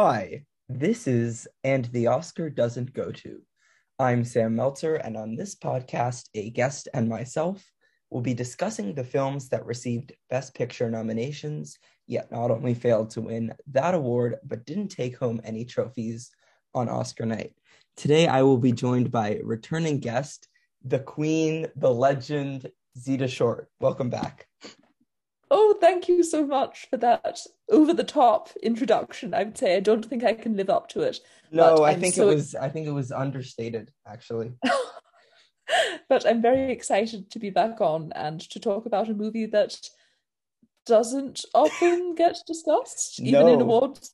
Hi, this is And the Oscar Doesn't Go To. I'm Sam Meltzer, and on this podcast, a guest and myself will be discussing the films that received Best Picture nominations, yet not only failed to win that award, but didn't take home any trophies on Oscar night. Today, I will be joined by returning guest, the queen, the legend, Zita Short. Welcome back. Oh, thank you so much for that over the top introduction. I would say I don't think I can live up to it. No, I think so... it was I think it was understated actually. but I'm very excited to be back on and to talk about a movie that doesn't often get discussed, even no, in awards.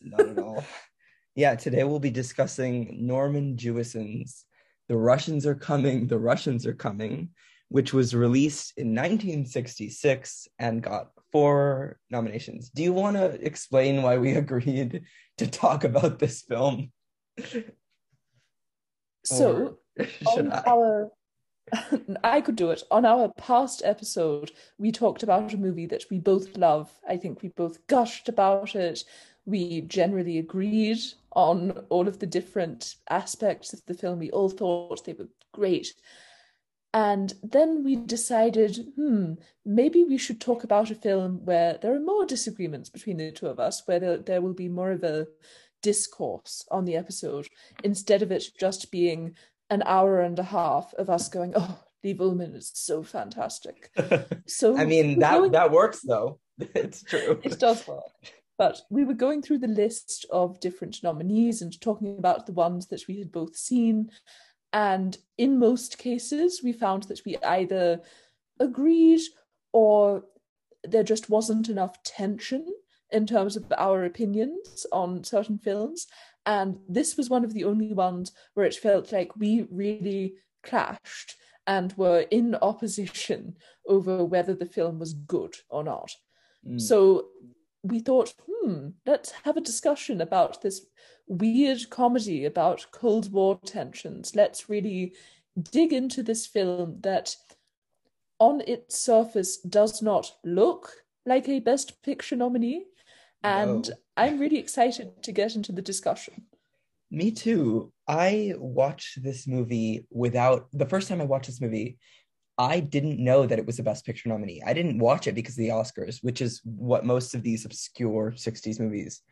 Not at all. yeah, today we'll be discussing Norman Jewison's The Russians Are Coming, The Russians Are Coming, which was released in 1966 and got four nominations. Do you want to explain why we agreed to talk about this film? So, on I? our I could do it. On our past episode, we talked about a movie that we both love. I think we both gushed about it. We generally agreed on all of the different aspects of the film. We all thought they were great. And then we decided, hmm, maybe we should talk about a film where there are more disagreements between the two of us, where there, there will be more of a discourse on the episode, instead of it just being an hour and a half of us going, oh, Liv Ullmann is so fantastic. So I mean that going... that works though. It's true. It does work. But we were going through the list of different nominees and talking about the ones that we had both seen and in most cases, we found that we either agreed or there just wasn't enough tension in terms of our opinions on certain films. And this was one of the only ones where it felt like we really clashed and were in opposition over whether the film was good or not. Mm. So we thought, hmm, let's have a discussion about this weird comedy about Cold War tensions. Let's really dig into this film that, on its surface, does not look like a Best Picture nominee. And no. I'm really excited to get into the discussion. Me too. I watched this movie without the first time I watched this movie, I didn't know that it was a Best Picture nominee. I didn't watch it because of the Oscars, which is what most of these obscure 60s movies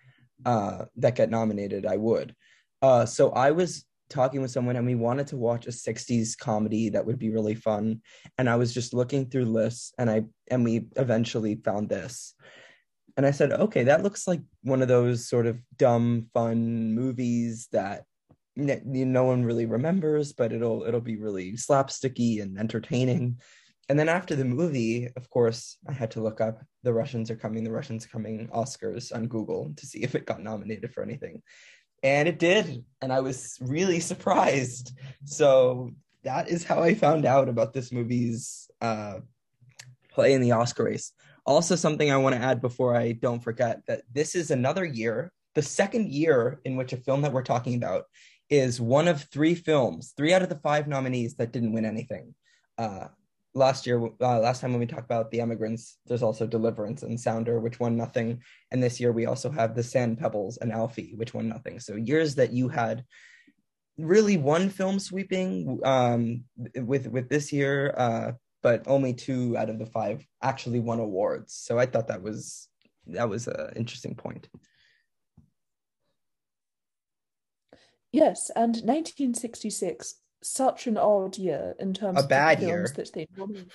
uh, that get nominated, I would. Uh, so I was talking with someone and we wanted to watch a 60s comedy that would be really fun. And I was just looking through lists and I and we eventually found this. And I said, okay, that looks like one of those sort of dumb, fun movies that no one really remembers, but it'll it'll be really slapsticky and entertaining. And then after the movie, of course, I had to look up the Russians are coming, the Russians are coming Oscars on Google to see if it got nominated for anything. And it did. And I was really surprised. So that is how I found out about this movie's uh, play in the Oscar race. Also, something I want to add before I don't forget that this is another year, the second year in which a film that we're talking about is one of three films, three out of the five nominees that didn't win anything. Uh, last year, uh, last time when we talked about the emigrants, there's also Deliverance and Sounder, which won nothing. And this year we also have The Sand Pebbles and Alfie, which won nothing. So years that you had really one film sweeping um, with with this year, uh, but only two out of the five actually won awards. So I thought that was that was an interesting point. Yes, and 1966 such an odd year in terms a bad of films year. that they nominated.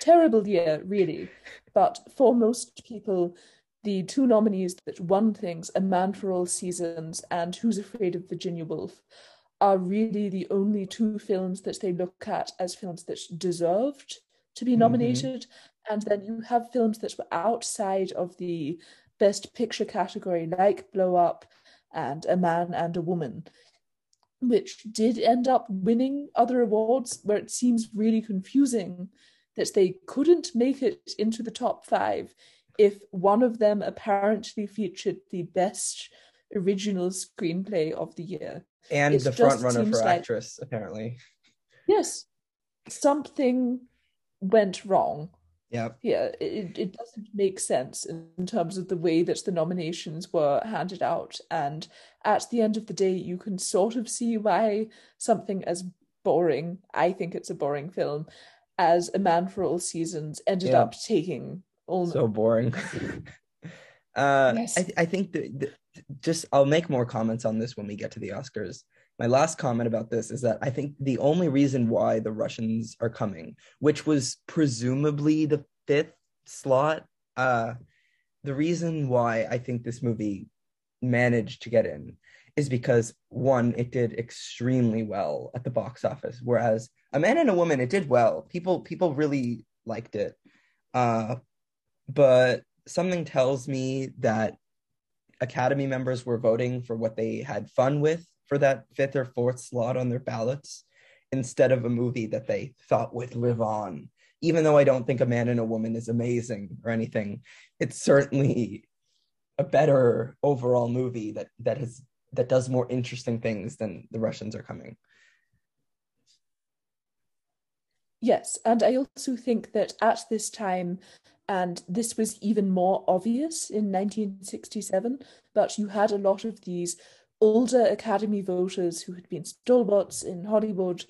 Terrible year, really. But for most people, the two nominees that won things, A Man for All Seasons and Who's Afraid of Virginia Woolf, are really the only two films that they look at as films that deserved to be mm-hmm. nominated. Mm-hmm. And then you have films that were outside of the Best Picture category, like Blow Up and A Man and a Woman which did end up winning other awards, where it seems really confusing that they couldn't make it into the top five if one of them apparently featured the best original screenplay of the year. And it the front runner for like, actress, apparently. Yes. Something went wrong Yeah. Yeah, it, it doesn't make sense in terms of the way that the nominations were handed out. And at the end of the day, you can sort of see why something as boring, I think it's a boring film, as A Man for All Seasons ended Yeah. up taking all So boring. uh, Yes. I, I think that that- just I'll make more comments on this when we get to the Oscars. My last comment about this is that I think the only reason why the Russians are coming, which was presumably the fifth slot, uh, the reason why I think this movie managed to get in is because one, it did extremely well at the box office, whereas A Man and a Woman, it did well. People people really liked it. Uh, but something tells me that Academy members were voting for what they had fun with for that fifth or fourth slot on their ballots instead of a movie that they thought would live on. Even though I don't think A Man and a Woman is amazing or anything, it's certainly a better overall movie that that has that does more interesting things than the Russians are coming. Yes, and I also think that at this time, and this was even more obvious in 1967, but you had a lot of these older Academy voters who had been stalwarts in Hollywood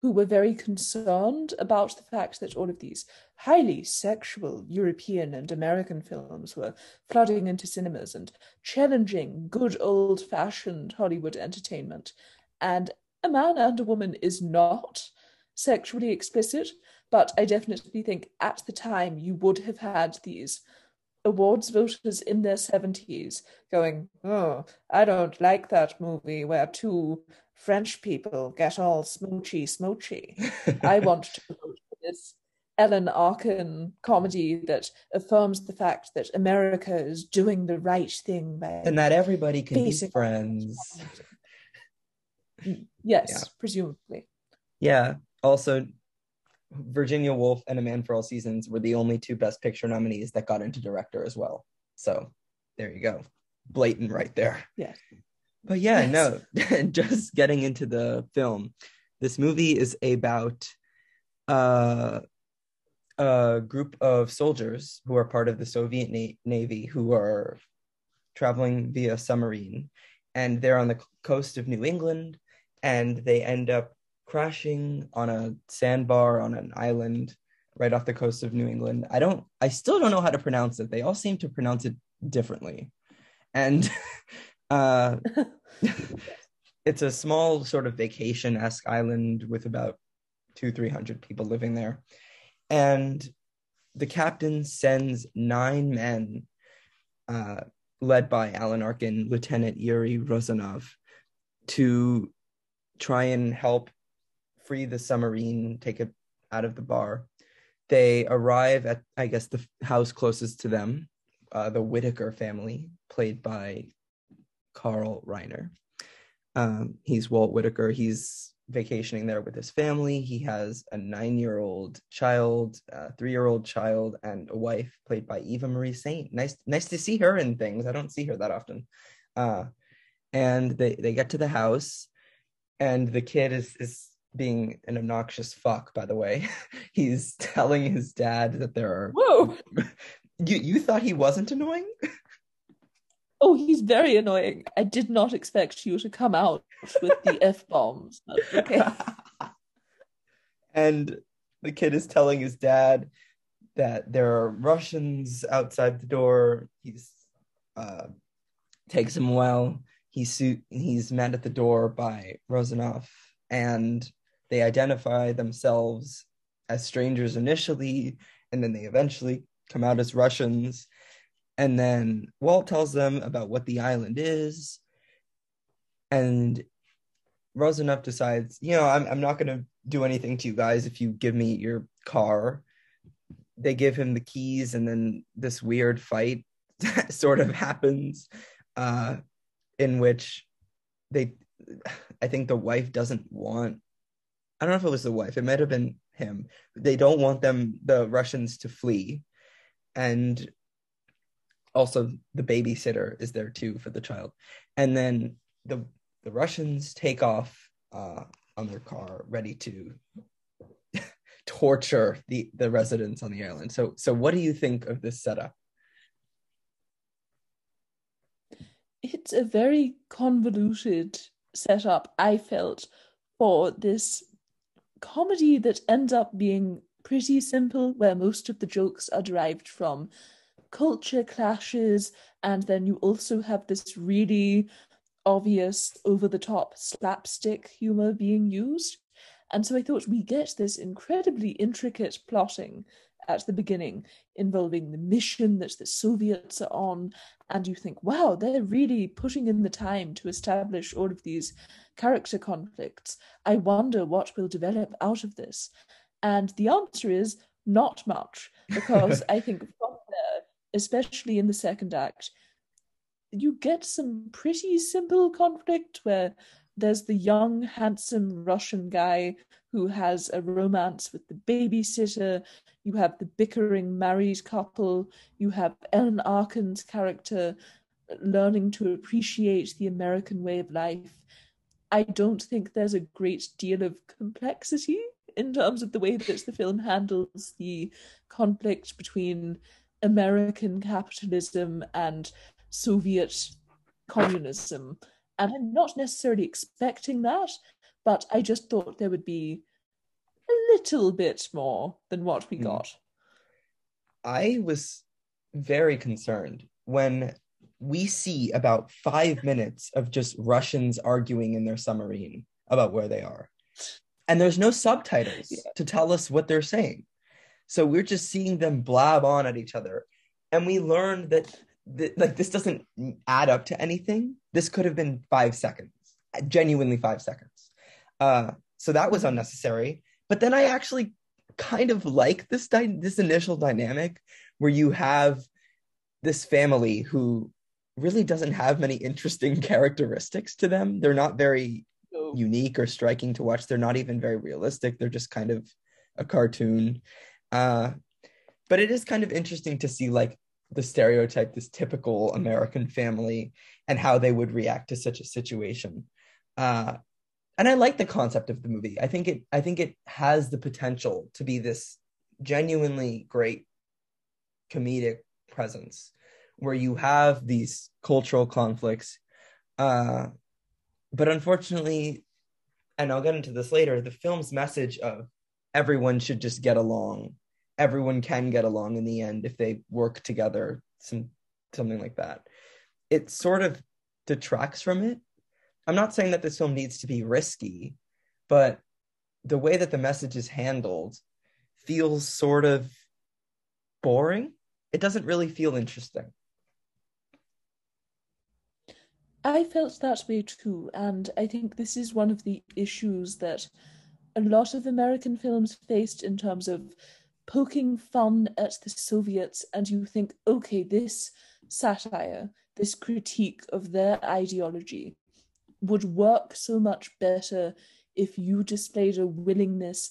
who were very concerned about the fact that all of these highly sexual European and American films were flooding into cinemas and challenging good old fashioned Hollywood entertainment. And A Man and a Woman is not sexually explicit, but I definitely think at the time you would have had these awards voters in their 70s going, Oh, I don't like that movie where two French people get all smoochy smoochy. I want to vote for this Alan Arkin comedy that affirms the fact that America is doing the right thing by and that everybody can be friends. yes, Yeah. presumably. Yeah. Also, Virginia Woolf and A Man for All Seasons were the only two Best Picture nominees that got into director as well. So there you go. Blatant right there. Yeah. But yeah, Yes. no, just getting into the film. This movie is about uh, a group of soldiers who are part of the Soviet na- Navy who are traveling via submarine. And they're on the coast of New England and they end up crashing on a sandbar on an island right off the coast of New England. I don't, I still don't know how to pronounce it. They all seem to pronounce it differently. And uh, it's a small sort of vacation esque island with about two, 300 people living there. And the captain sends nine men, uh, led by Alan Arkin, Lieutenant Yuri Rozanov, to try and help free the submarine, take it out of the bar. They arrive at, I guess, the house closest to them, uh, the Whitaker family, played by Carl Reiner. Um, he's Walt Whitaker. He's vacationing there with his family. He has a nine-year-old child, a three-year-old child, and a wife played by Eva Marie Saint. Nice, nice to see her in things. I don't see her that often. Uh, and they they get to the house, and the kid is is being an obnoxious fuck. By the way, he's telling his dad that there are. Whoa! You you thought he wasn't annoying? Oh, he's very annoying. I did not expect you to come out with the F bombs. Okay. and the kid is telling his dad that there are Russians outside the door. He's uh, takes him well. He's su- he's met at the door by Rozanov, and they identify themselves as strangers initially, and then they eventually come out as Russians. And then Walt tells them about what the island is, and Rozanov decides, you know, I'm I'm not gonna do anything to you guys if you give me your car. They give him the keys, and then this weird fight sort of happens, uh, in which they, I think the wife doesn't want. I don't know if it was the wife. It might have been him. They don't want them, the Russians, to flee, and also the babysitter is there too for the child, and then the the Russians take off uh, on their car, ready to torture the the residents on the island. So so what do you think of this setup? It's a very convoluted setup, I felt, for this comedy that ends up being pretty simple, where most of the jokes are derived from culture clashes, and then you also have this really obvious, over the top slapstick humor being used. And so I thought we get this incredibly intricate plotting at the beginning involving the mission that the Soviets are on. And you think, wow, they're really putting in the time to establish all of these character conflicts. I wonder what will develop out of this. And the answer is not much, because I think from there, especially in the second act, you get some pretty simple conflict where there's the young, handsome Russian guy who has a romance with the babysitter. You have the bickering married couple. You have Alan Arkin's character learning to appreciate the American way of life. I don't think there's a great deal of complexity in terms of the way that the film handles the conflict between American capitalism and Soviet communism. And I'm not necessarily expecting that, but I just thought there would be a little bit more than what we hmm. got. I was very concerned when we see about five minutes of just Russians arguing in their submarine about where they are. And there's no subtitles yeah. to tell us what they're saying. So we're just seeing them blab on at each other. And we learn that th- like this doesn't add up to anything. This could have been five seconds, genuinely five seconds. Uh, so that was unnecessary. But then I actually kind of like this di- this initial dynamic where you have this family who really doesn't have many interesting characteristics to them. They're not very no. unique or striking to watch. They're not even very realistic. They're just kind of a cartoon. Uh, but it is kind of interesting to see like the stereotype, this typical American family, and how they would react to such a situation. Uh, and I like the concept of the movie. I think it. I think it has the potential to be this genuinely great comedic presence, where you have these cultural conflicts. Uh, but unfortunately, and I'll get into this later, the film's message of everyone should just get along everyone can get along in the end if they work together some something like that. It sort of detracts from it. I'm not saying that this film needs to be risky but the way that the message is handled feels sort of boring. It doesn't really feel interesting. I felt that way too, and I think this is one of the issues that a lot of American films faced in terms of poking fun at the Soviets, and you think, okay, this satire, this critique of their ideology would work so much better if you displayed a willingness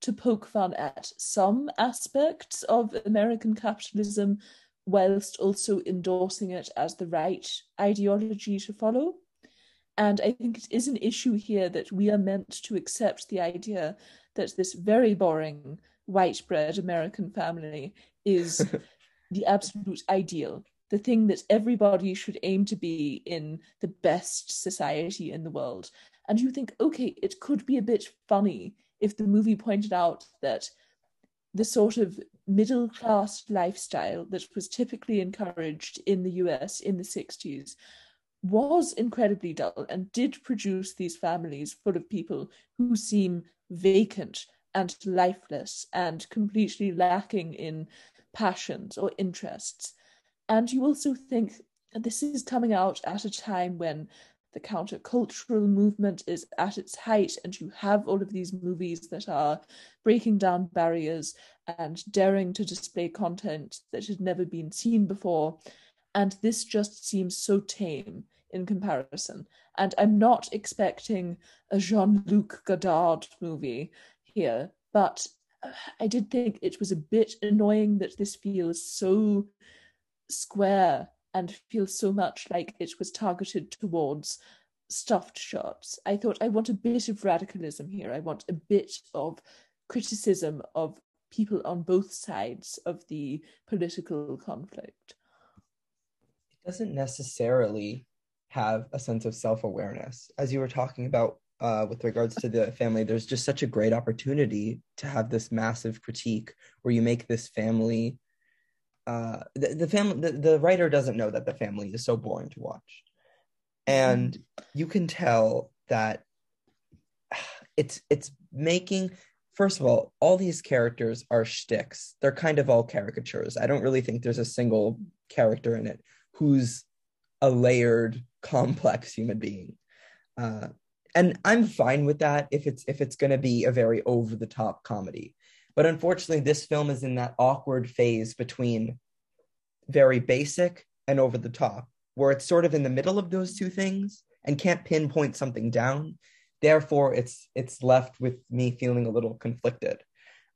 to poke fun at some aspects of American capitalism whilst also endorsing it as the right ideology to follow. And I think it is an issue here that we are meant to accept the idea that this very boring white bread American family is the absolute ideal, the thing that everybody should aim to be in the best society in the world. And you think, okay, it could be a bit funny if the movie pointed out that the sort of middle class lifestyle that was typically encouraged in the US in the 60s was incredibly dull and did produce these families full of people who seem vacant and lifeless and completely lacking in passions or interests. And you also think this is coming out at a time when the countercultural movement is at its height, and you have all of these movies that are breaking down barriers and daring to display content that had never been seen before. And this just seems so tame in comparison. And I'm not expecting a Jean Luc Godard movie here, but uh, I did think it was a bit annoying that this feels so square and feels so much like it was targeted towards stuffed shots. I thought I want a bit of radicalism here. I want a bit of criticism of people on both sides of the political conflict. It doesn't necessarily have a sense of self-awareness. As you were talking about uh, with regards to the family, there's just such a great opportunity to have this massive critique where you make this family. Uh, the, the family, the, the writer doesn't know that the family is so boring to watch, and you can tell that it's it's making first of all, all these characters are shticks. They're kind of all caricatures. I don't really think there's a single character in it who's a layered, complex human being. Uh, and I'm fine with that if it's if it's going to be a very over the top comedy. But unfortunately, this film is in that awkward phase between very basic and over the top, where it's sort of in the middle of those two things and can't pinpoint something down. Therefore it's it's left with me feeling a little conflicted.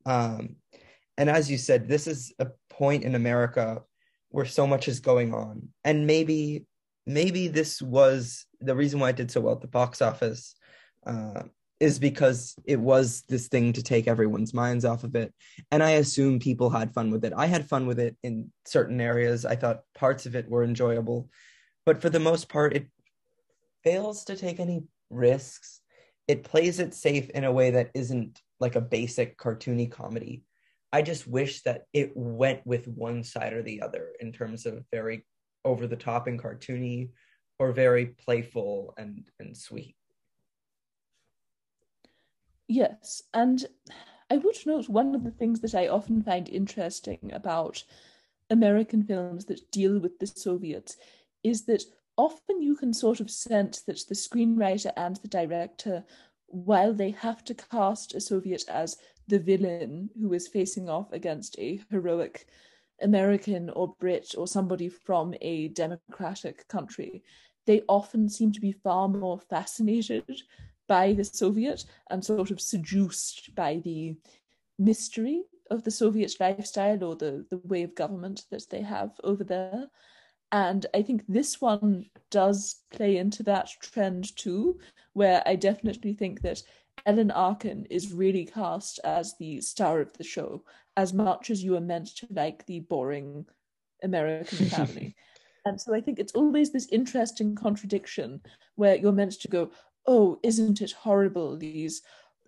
Um, and as you said this is a point in america where so much is going on. And maybe maybe this was the reason why it did so well at the box office uh, is because it was this thing to take everyone's minds off of it. And i assume people had fun with it. I had fun with it in certain areas. I thought parts of it were enjoyable. But for the most part it fails to take any risks. It plays it safe in a way that isn't like a basic cartoony comedy. I just wish that it went with one side or the other in terms of very over the top and cartoony or very playful and and sweet. Yes, and I would note one of the things that I often find interesting about American films that deal with the Soviets is that often you can sort of sense that the screenwriter and the director, while they have to cast a Soviet as the villain who is facing off against a heroic American or Brit or somebody from a democratic country, they often seem to be far more fascinated by the Soviet and sort of seduced by the mystery of the Soviet lifestyle or the, the way of government that they have over there. And I think this one does play into that trend too, where I definitely think that Alan Arkin is really cast as the star of the show, as much as you are meant to like the boring American family. and so I think it's always this interesting contradiction where you're meant to go, oh, isn't it horrible, these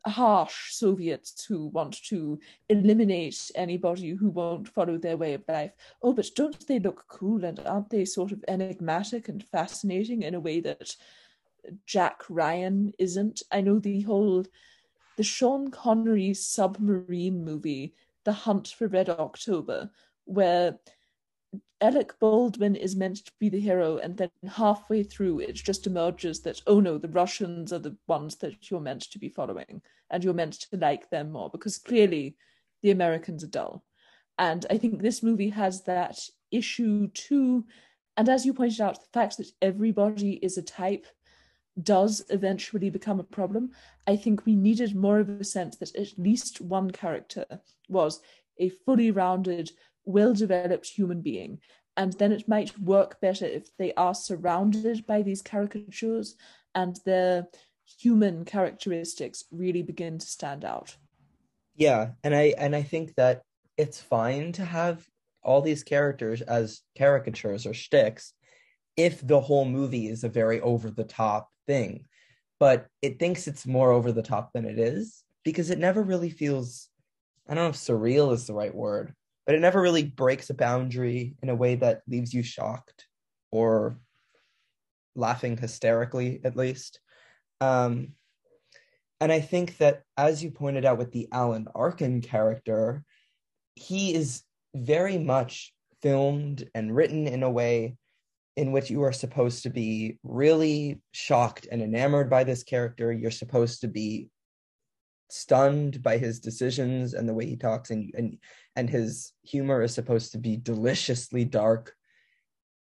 harsh Soviets who want to eliminate anybody who won't follow their way of life. Oh, but don't they look cool and aren't they sort of enigmatic and fascinating in a way that Jack Ryan isn't? I know the whole the Sean Connery submarine movie, The Hunt for Red October, where Alec Baldwin is meant to be the hero, and then halfway through, it just emerges that, oh no, the Russians are the ones that you're meant to be following, and you're meant to like them more, because clearly the Americans are dull. And I think this movie has that issue too. And as you pointed out, the fact that everybody is a type does eventually become a problem. I think we needed more of a sense that at least one character was a fully rounded, well developed human being. And then it might work better if they are surrounded by these caricatures and their human characteristics really begin to stand out. Yeah, and I and I think that it's fine to have all these characters as caricatures or shticks if the whole movie is a very over the top thing. But it thinks it's more over the top than it is because it never really feels I don't know if surreal is the right word, but it never really breaks a boundary in a way that leaves you shocked or laughing hysterically, at least. Um, and I think that, as you pointed out with the Alan Arkin character, he is very much filmed and written in a way in which you are supposed to be really shocked and enamored by this character. You're supposed to be stunned by his decisions and the way he talks and and and his humor is supposed to be deliciously dark.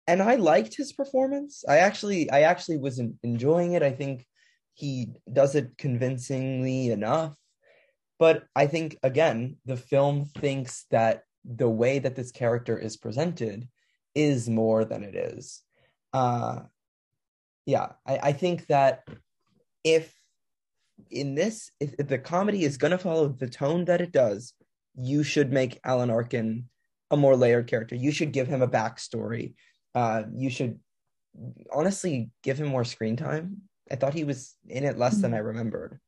And i liked his performance. I actually i actually was enjoying it. I think he does it convincingly enough. But i think again the film thinks that the way that this character is presented is more than it is uh yeah i, I think that if in this, if, if the comedy is going to follow the tone that it does, you should make Alan Arkin a more layered character. You should give him a backstory. Uh, you should honestly give him more screen time. I thought he was in it less than I remembered.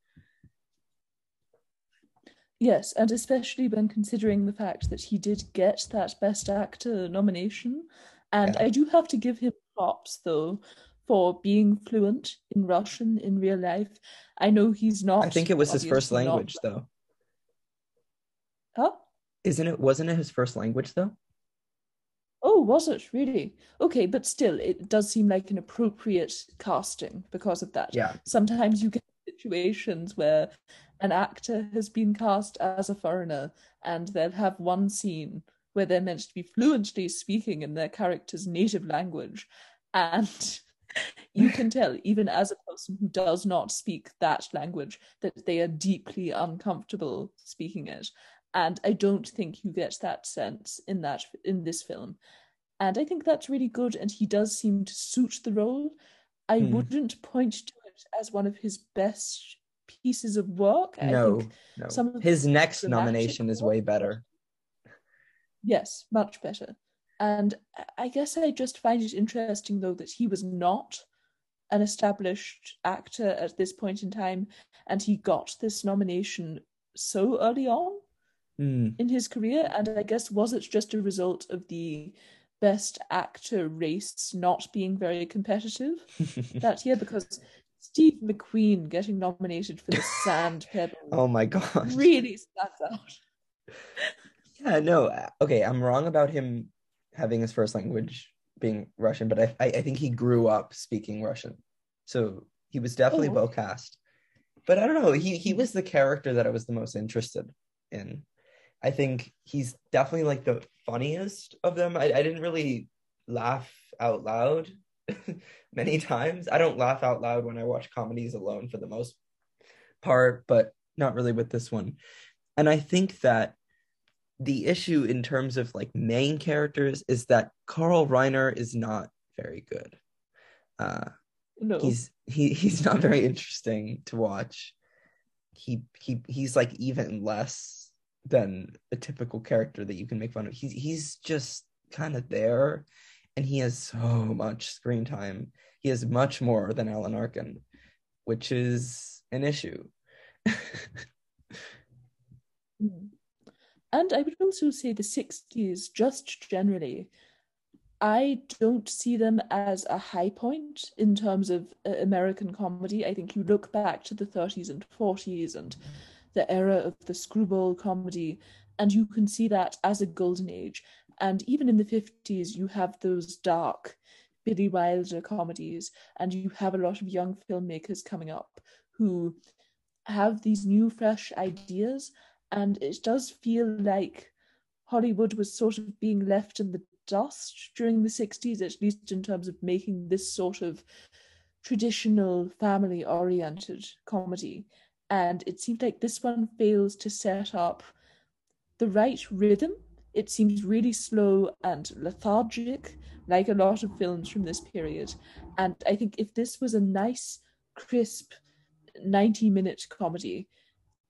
Yes, and especially when considering the fact that he did get that Best Actor nomination. And Yeah. I do have to give him props, though, for being fluent in Russian in real life. I know he's not. I think it was his first obviously not- language, though. Huh? Isn't it? Wasn't it his first language, though? Oh, was it really? Okay, but still, it does seem like an appropriate casting because of that. Yeah. Sometimes you get situations where an actor has been cast as a foreigner and they'll have one scene where they're meant to be fluently speaking in their character's native language. And you can tell, even as a person who does not speak that language, that they are deeply uncomfortable speaking it. And I don't think you get that sense in that in this film. And I think that's really good. And he does seem to suit the role. I Hmm. wouldn't point to it as one of his best pieces of work. I no, think no. some of His next nomination is way better. Yes, much better. And I guess I just find it interesting, though, that he was not an established actor at this point in time, and he got this nomination so early on Hmm. in his career. And I guess was it just a result of the best actor race not being very competitive that year? Because Steve McQueen getting nominated for the Sandpaper oh my god! really stands out. Yeah, no. uh, Okay, I'm wrong about him having his first language being Russian, but I, I, I think he grew up speaking Russian, so he was definitely Oh, well cast. But I don't know. He he was the character that I was the most interested in. I think he's definitely like the funniest of them. I, I didn't really laugh out loud many times. I don't laugh out loud when I watch comedies alone for the most part, but not really with this one. And I think that the issue in terms of like main characters is that Carl Reiner is not very good. Uh, No. he's he he's not very interesting to watch. He he he's like even less than a typical character that you can make fun of. He's he's just kind of there, and he has so much screen time. He has much more than Alan Arkin, which is an issue. And I would also say the 60s, just generally, I don't see them as a high point in terms of uh, American comedy. I think you look back to the 30s and 40s and the era of the screwball comedy, and you can see that as a golden age. And even in the 50s, you have those dark Billy Wilder comedies, and you have a lot of young filmmakers coming up who have these new, fresh ideas and it does feel like Hollywood was sort of being left in the dust during the 60s, at least in terms of making this sort of traditional family oriented comedy. And it seemed like this one fails to set up the right rhythm. It seems really slow and lethargic, like a lot of films from this period. And I think if this was a nice, crisp 90 minute comedy,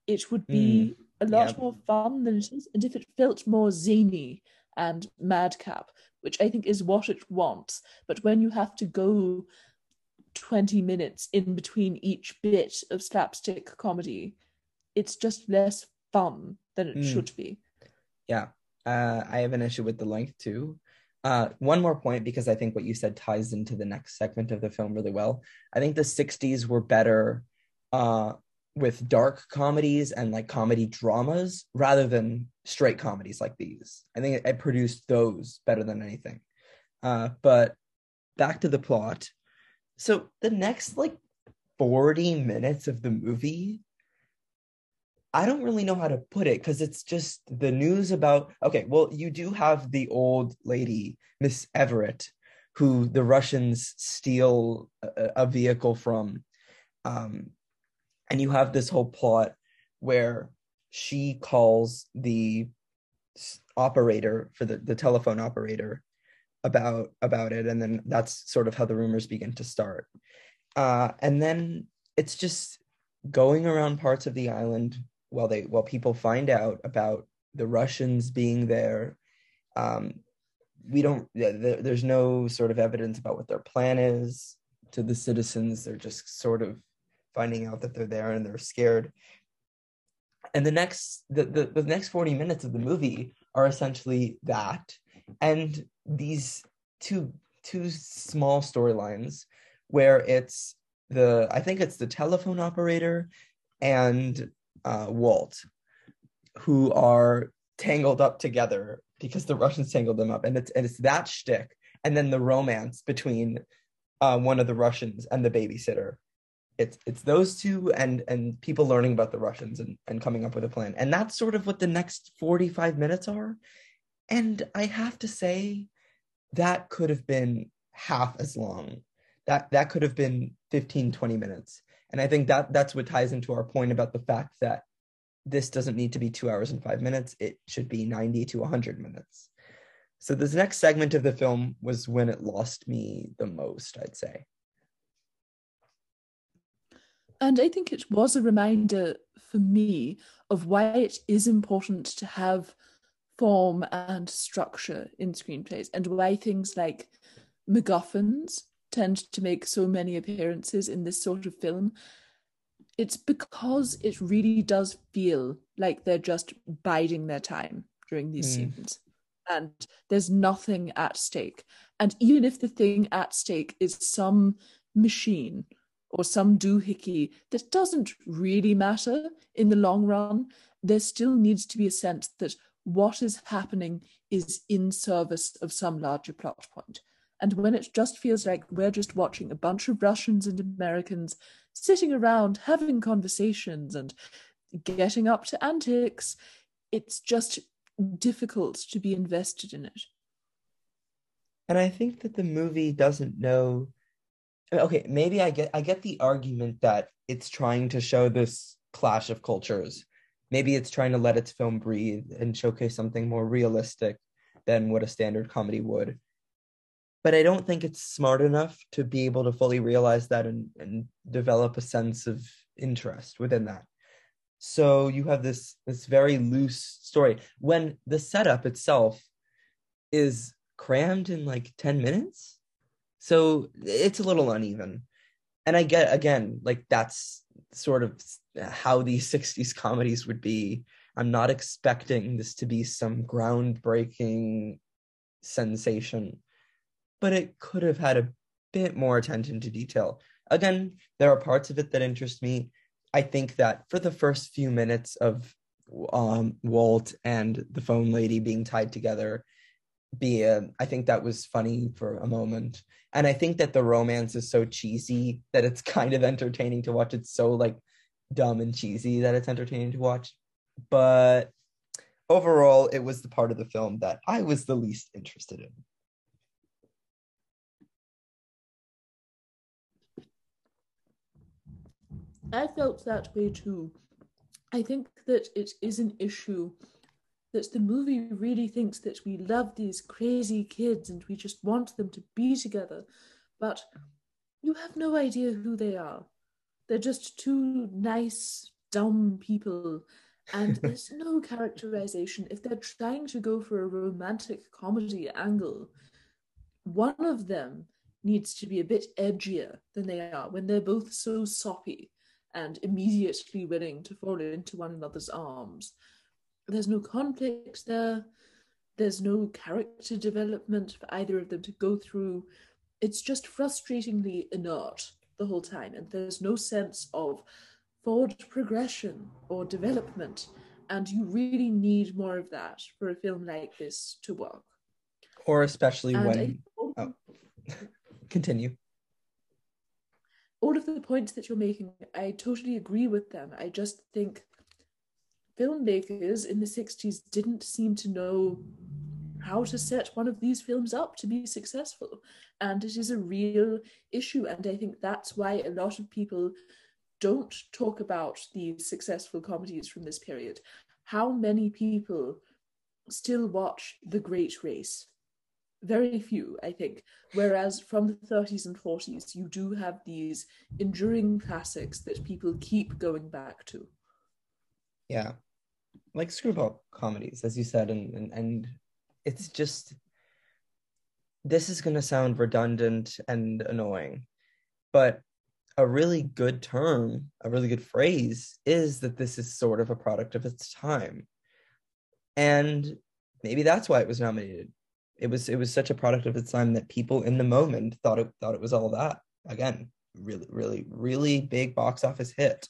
it would be a lot yeah. more fun than it is. And if it felt more zany and madcap, which I think is what it wants, but when you have to go 20 minutes in between each bit of slapstick comedy, it's just less fun than it Mm. should be. Yeah, uh, I have an issue with the length too. Uh, one more point because I think what you said ties into the next segment of the film really well. I think the 60s were better uh, with dark comedies and like comedy dramas rather than straight comedies like these. I think it, it produced those better than anything. Uh, but back to the plot. So the next like 40 minutes of the movie I don't really know how to put it because it's just the news about. Okay, well, you do have the old lady, Miss Everett, who the Russians steal a, a vehicle from, um, and you have this whole plot where she calls the operator for the the telephone operator about about it, and then that's sort of how the rumors begin to start. Uh, and then it's just going around parts of the island while they while people find out about the Russians being there. Um, we don't. There, there's no sort of evidence about what their plan is to the citizens. They're just sort of finding out that they're there and they're scared. And the next the, the, the next 40 minutes of the movie are essentially that. And these two two small storylines where it's the I think it's the telephone operator and uh, Walt who are tangled up together because the Russians tangled them up, and it's and it's that shtick, and then the romance between uh, one of the Russians and the babysitter. It's it's those two and and people learning about the Russians and and coming up with a plan, and that's sort of what the next forty five minutes are. And I have to say, that could have been half as long. That that could have been 15, 20 minutes. And I think that that's what ties into our point about the fact that this doesn't need to be two hours and five minutes. It should be 90 to 100 minutes. So this next segment of the film was when it lost me the most, I'd say. And I think it was a reminder for me of why it is important to have form and structure in screenplays and why things like MacGuffins tend to make so many appearances in this sort of film it's because it really does feel like they're just biding their time during these mm. scenes. And there's nothing at stake. And even if the thing at stake is some machine or some doohickey that doesn't really matter in the long run there still needs to be a sense that what is happening is in service of some larger plot point and when it just feels like we're just watching a bunch of russians and americans sitting around having conversations and getting up to antics. It's just difficult to be invested in it. And I think that the movie doesn't know okay, maybe I get I get the argument that it's trying to show this clash of cultures. Maybe it's trying to let its film breathe and showcase something more realistic than what a standard comedy would but I don't think it's smart enough to be able to fully realize that and, and develop a sense of interest within that. So you have this this very loose story when the setup itself is crammed in like 10 minutes. So it's a little uneven. And I get again, like that's sort of how these 60s comedies would be. I'm not expecting this to be some groundbreaking sensation but it could have had a bit more attention to detail. Again, there are parts of it that interest me. I think that for the first few minutes of um, Walt and the phone lady being tied together, be a, I think that was funny for a moment. And I think that the romance is so cheesy that it's kind of entertaining to watch. It's so like dumb and cheesy that it's entertaining to watch. But overall, it was the part of the film that I was the least interested in. I felt that way too. I think that it is an issue that the movie really thinks that we love these crazy kids and we just want them to be together, but you have no idea who they are. They're just two nice, dumb people, and there's no characterization. If they're trying to go for a romantic comedy angle, one of them needs to be a bit edgier than they are when they're both so soppy and immediately willing to fall into one another's arms. There's no conflict there. There's no character development for either of them to go through. It's just frustratingly inert the whole time, and there's no sense of forward progression or development. And you really need more of that for a film like this to work. Or especially and when. I... Oh. Continue all of the points that you're making, I totally agree with them. I just think filmmakers in the 60s didn't seem to know how to set one of these films up to be successful. And it is a real issue. And I think that's why a lot of people don't talk about these successful comedies from this period. How many people still watch The Great Race? Very few, I think. Whereas from the 30s and 40s, you do have these enduring classics that people keep going back to. Yeah. Like screwball comedies, as you said, and and, and it's just this is gonna sound redundant and annoying, but a really good term, a really good phrase is that this is sort of a product of its time. And maybe that's why it was nominated it was it was such a product of its time that people in the moment thought it thought it was all that. Again, really, really, really big box office hit.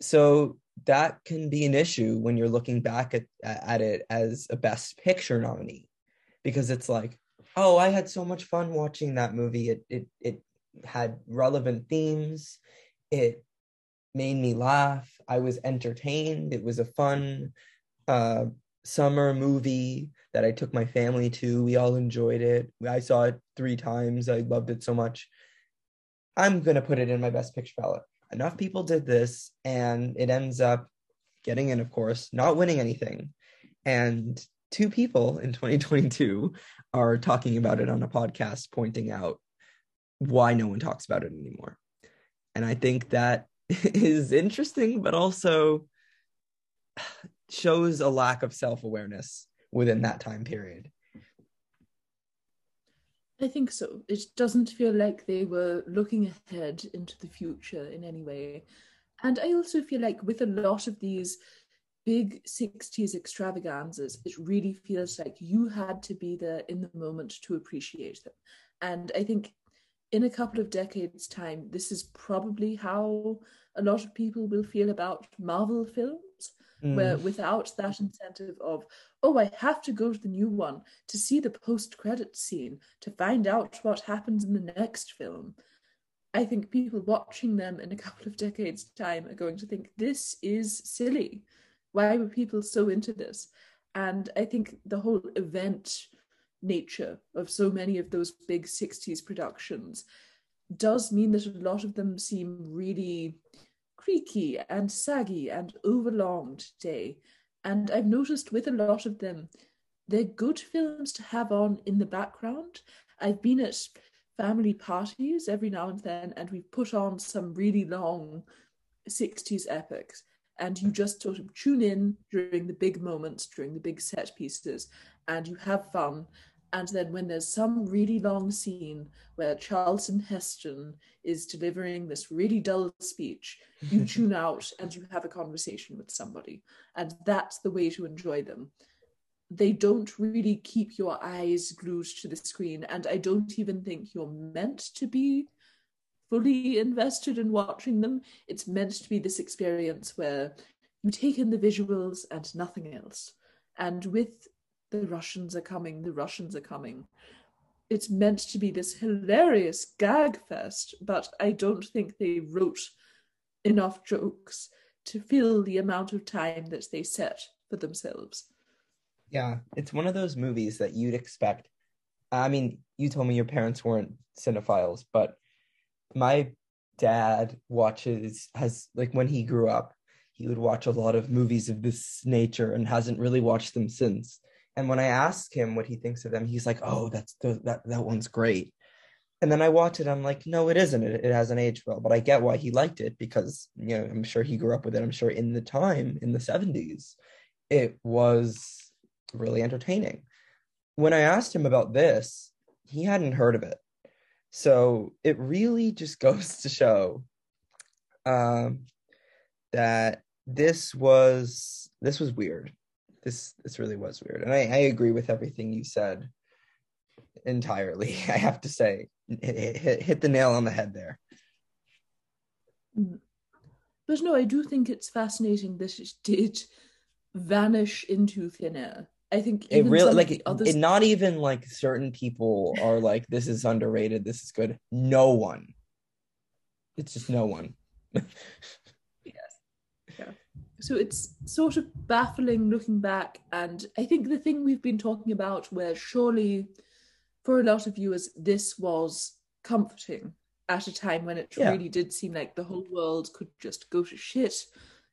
So that can be an issue when you're looking back at at it as a best picture nominee because it's like oh i had so much fun watching that movie it it it had relevant themes it made me laugh i was entertained it was a fun uh summer movie that I took my family to. We all enjoyed it. I saw it three times. I loved it so much. I'm going to put it in my best picture ballot. Enough people did this, and it ends up getting in, of course, not winning anything. And two people in 2022 are talking about it on a podcast, pointing out why no one talks about it anymore. And I think that is interesting, but also shows a lack of self-awareness within that time period I think so. It doesn't feel like they were looking ahead into the future in any way. And I also feel like with a lot of these big 60s extravaganzas, it really feels like you had to be there in the moment to appreciate them. And I think in a couple of decades' time, this is probably how a lot of people will feel about Marvel films mm. where without that incentive of oh i have to go to the new one to see the post credit scene to find out what happens in the next film i think people watching them in a couple of decades time are going to think this is silly why were people so into this and i think the whole event nature of so many of those big 60s productions does mean that a lot of them seem really creaky and saggy and overlonged day. And I've noticed with a lot of them, they're good films to have on in the background. I've been at family parties every now and then, and we've put on some really long 60s epics. And you just sort of tune in during the big moments, during the big set pieces, and you have fun. And then when there's some really long scene where Charlton Heston is delivering this really dull speech, you tune out and you have a conversation with somebody. And that's the way to enjoy them. They don't really keep your eyes glued to the screen. And I don't even think you're meant to be fully invested in watching them. It's meant to be this experience where you take in the visuals and nothing else. And with the Russians are coming, the Russians are coming. It's meant to be this hilarious gag fest, but I don't think they wrote enough jokes to fill the amount of time that they set for themselves. Yeah, it's one of those movies that you'd expect. I mean, you told me your parents weren't cinephiles, but my dad watches has like when he grew up, he would watch a lot of movies of this nature and hasn't really watched them since. And when I ask him what he thinks of them, he's like, "Oh, that's the, that that one's great." And then I watch it. I'm like, "No, it isn't. It, it hasn't aged well." But I get why he liked it because you know I'm sure he grew up with it. I'm sure in the time in the 70s, it was really entertaining. When I asked him about this, he hadn't heard of it. So it really just goes to show um, that this was this was weird this this really was weird. And i, I agree with everything you said entirely i have to say. Hit, hit, hit the nail on the head there. Mm. but no i do think it's fascinating that it did vanish into thin air. I think it really like it, others... it, not even like certain people are like this is underrated this is good. No one. It's just no one so it's sort of baffling looking back and i think the thing we've been talking about where surely for a lot of viewers this was comforting at a time when it yeah. really did seem like the whole world could just go to shit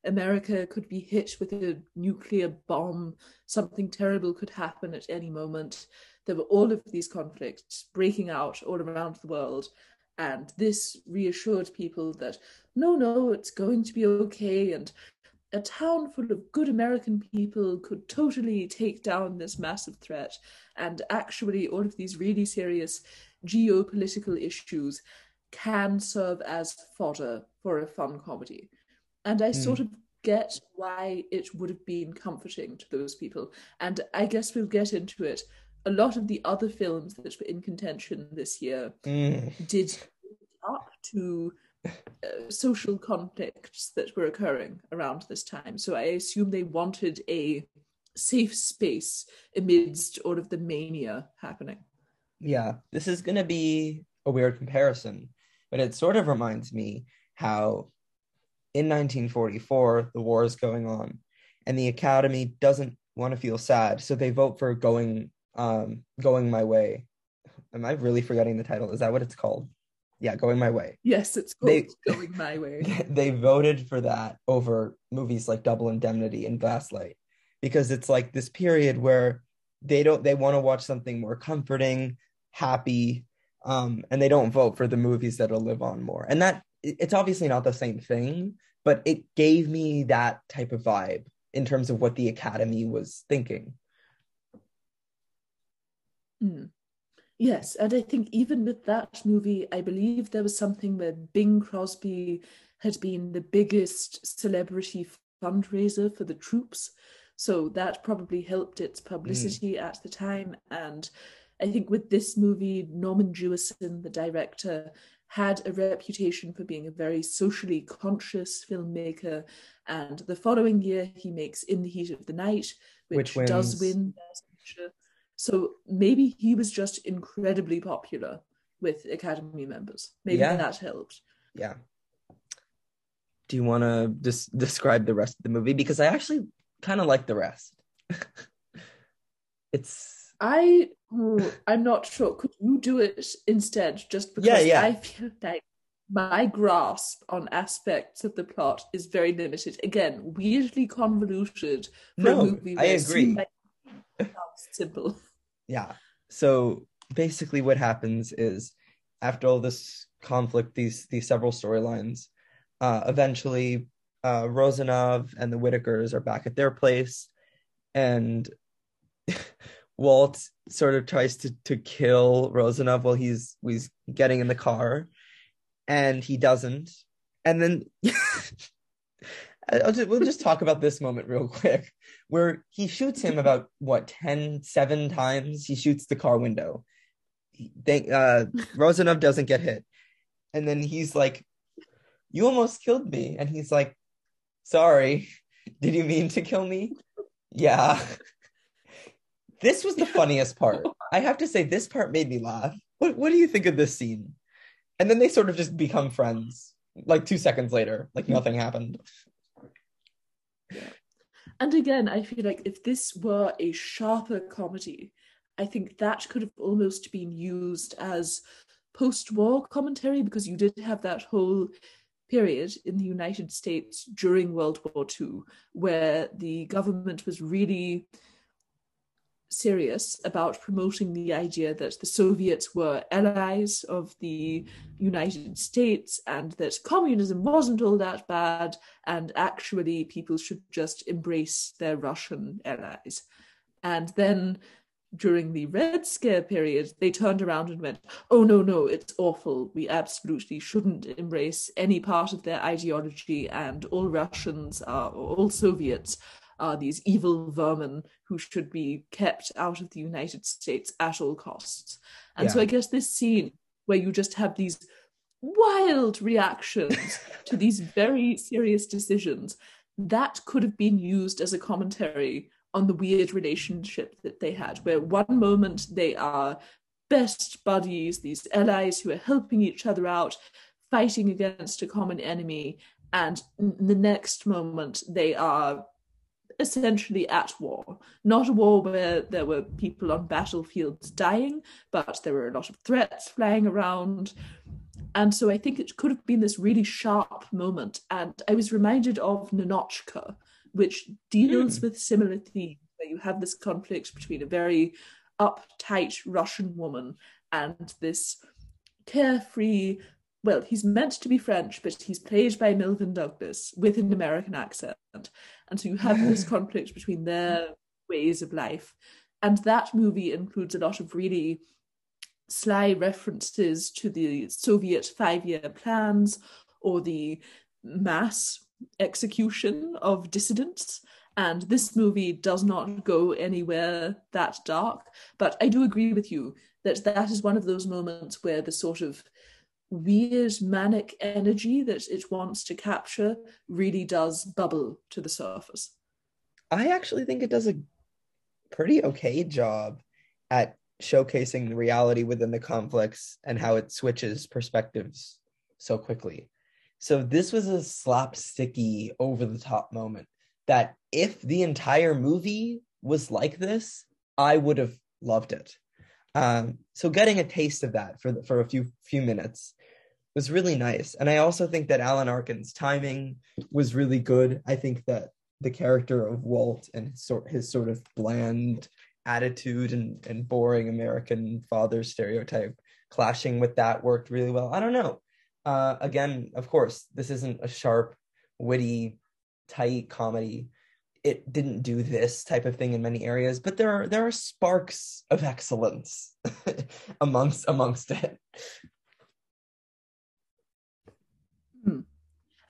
America could be hit with a nuclear bomb, something terrible could happen at any moment. There were all of these conflicts breaking out all around the world. And this reassured people that no, no, it's going to be okay. And a town full of good American people could totally take down this massive threat. And actually, all of these really serious geopolitical issues can serve as fodder for a fun comedy. And I mm. sort of get why it would have been comforting to those people. And I guess we'll get into it. A lot of the other films that were in contention this year mm. did up to social conflicts that were occurring around this time. So I assume they wanted a safe space amidst all of the mania happening. Yeah, this is going to be a weird comparison, but it sort of reminds me how in 1944 the war is going on and the academy doesn't want to feel sad so they vote for going um going my way am i really forgetting the title is that what it's called yeah going my way yes it's they, going my way they voted for that over movies like double indemnity and gaslight because it's like this period where they don't they want to watch something more comforting happy um and they don't vote for the movies that'll live on more and that it's obviously not the same thing, but it gave me that type of vibe in terms of what the Academy was thinking. Mm. Yes, and I think even with that movie, I believe there was something where Bing Crosby had been the biggest celebrity fundraiser for the troops. So that probably helped its publicity mm. at the time. And I think with this movie, Norman Jewison, the director, had a reputation for being a very socially conscious filmmaker. And the following year, he makes In the Heat of the Night, which, which does win So maybe he was just incredibly popular with Academy members. Maybe yeah. that helped. Yeah. Do you want to just describe the rest of the movie? Because I actually kind of like the rest. it's I hmm, I'm not sure. Could you do it instead? Just because yeah, yeah. I feel like my grasp on aspects of the plot is very limited. Again, weirdly convoluted for no, a movie. I agree. Like simple. Yeah. So basically, what happens is after all this conflict, these these several storylines, uh, eventually, uh, Rozanov and the Whittakers are back at their place, and Walt sort of tries to to kill Rozanov while he's he's getting in the car, and he doesn't. And then just, we'll just talk about this moment real quick, where he shoots him about what 10, seven times. He shoots the car window. They, uh, Rozanov doesn't get hit, and then he's like, "You almost killed me," and he's like, "Sorry, did you mean to kill me?" Yeah. This was the funniest part. I have to say, this part made me laugh. What What do you think of this scene? And then they sort of just become friends, like two seconds later, like nothing happened. And again, I feel like if this were a sharper comedy, I think that could have almost been used as post-war commentary because you did have that whole period in the United States during World War II where the government was really serious about promoting the idea that the Soviets were allies of the United States and that communism wasn't all that bad, and actually people should just embrace their Russian allies. And then during the Red Scare period, they turned around and went, oh, no, no, it's awful. We absolutely shouldn't embrace any part of their ideology, and all Russians are, all Soviets are these evil vermin who should be kept out of the United States at all costs. And yeah. so I guess this scene where you just have these wild reactions to these very serious decisions that could have been used as a commentary on the weird relationship that they had where one moment they are best buddies these allies who are helping each other out fighting against a common enemy and the next moment they are essentially at war. Not a war where there were people on battlefields dying, but there were a lot of threats flying around. And so I think it could have been this really sharp moment. And I was reminded of Ninotchka, which deals mm. with similar themes, where you have this conflict between a very uptight Russian woman and this carefree, well, he's meant to be French, but he's played by Melvyn Douglas with an American accent. And so you have this conflict between their ways of life. And that movie includes a lot of really sly references to the Soviet five year plans or the mass execution of dissidents. And this movie does not go anywhere that dark. But I do agree with you that that is one of those moments where the sort of weird manic energy that it wants to capture really does bubble to the surface. I actually think it does a pretty okay job at showcasing the reality within the conflicts and how it switches perspectives so quickly. So this was a slapsticky, over the top moment that if the entire movie was like this, I would have loved it. Um, so getting a taste of that for for a few few minutes was really nice, and I also think that Alan Arkin's timing was really good. I think that the character of Walt and his sort his sort of bland attitude and, and boring American father stereotype clashing with that worked really well. I don't know. Uh, again, of course, this isn't a sharp, witty, tight comedy. It didn't do this type of thing in many areas, but there are there are sparks of excellence amongst amongst it.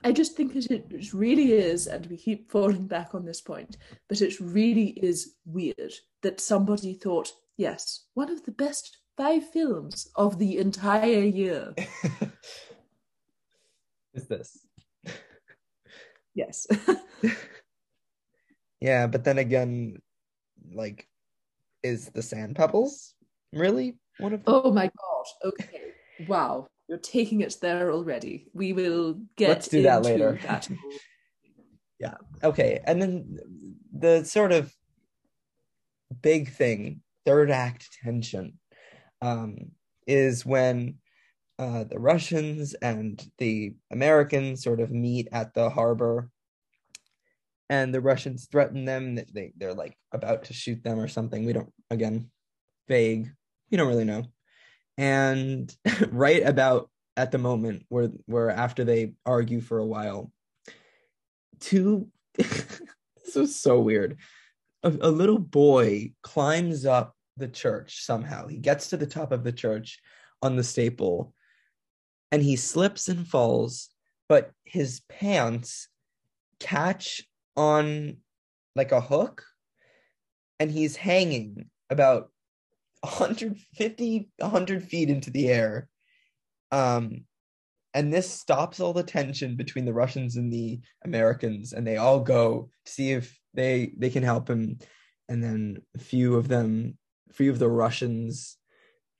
I just think that it really is, and we keep falling back on this point, but it really is weird that somebody thought, yes, one of the best five films of the entire year is this. Yes. yeah, but then again, like, is the Sand Pebbles really one of them? Oh my god. Okay. Wow. You're taking it there already. We will get. Let's do that later. That. yeah. Okay. And then the sort of big thing, third act tension, um, is when uh, the Russians and the Americans sort of meet at the harbor, and the Russians threaten them that they they're like about to shoot them or something. We don't again vague. We don't really know and right about at the moment where where after they argue for a while two this was so weird. A, a little boy climbs up the church somehow. He gets to the top of the church on the staple and he slips and falls but his pants catch on like a hook and he's hanging about 150 100 feet into the air. Um and this stops all the tension between the russians and the americans and they all go to see if they they can help him. And then a few of them few of the russians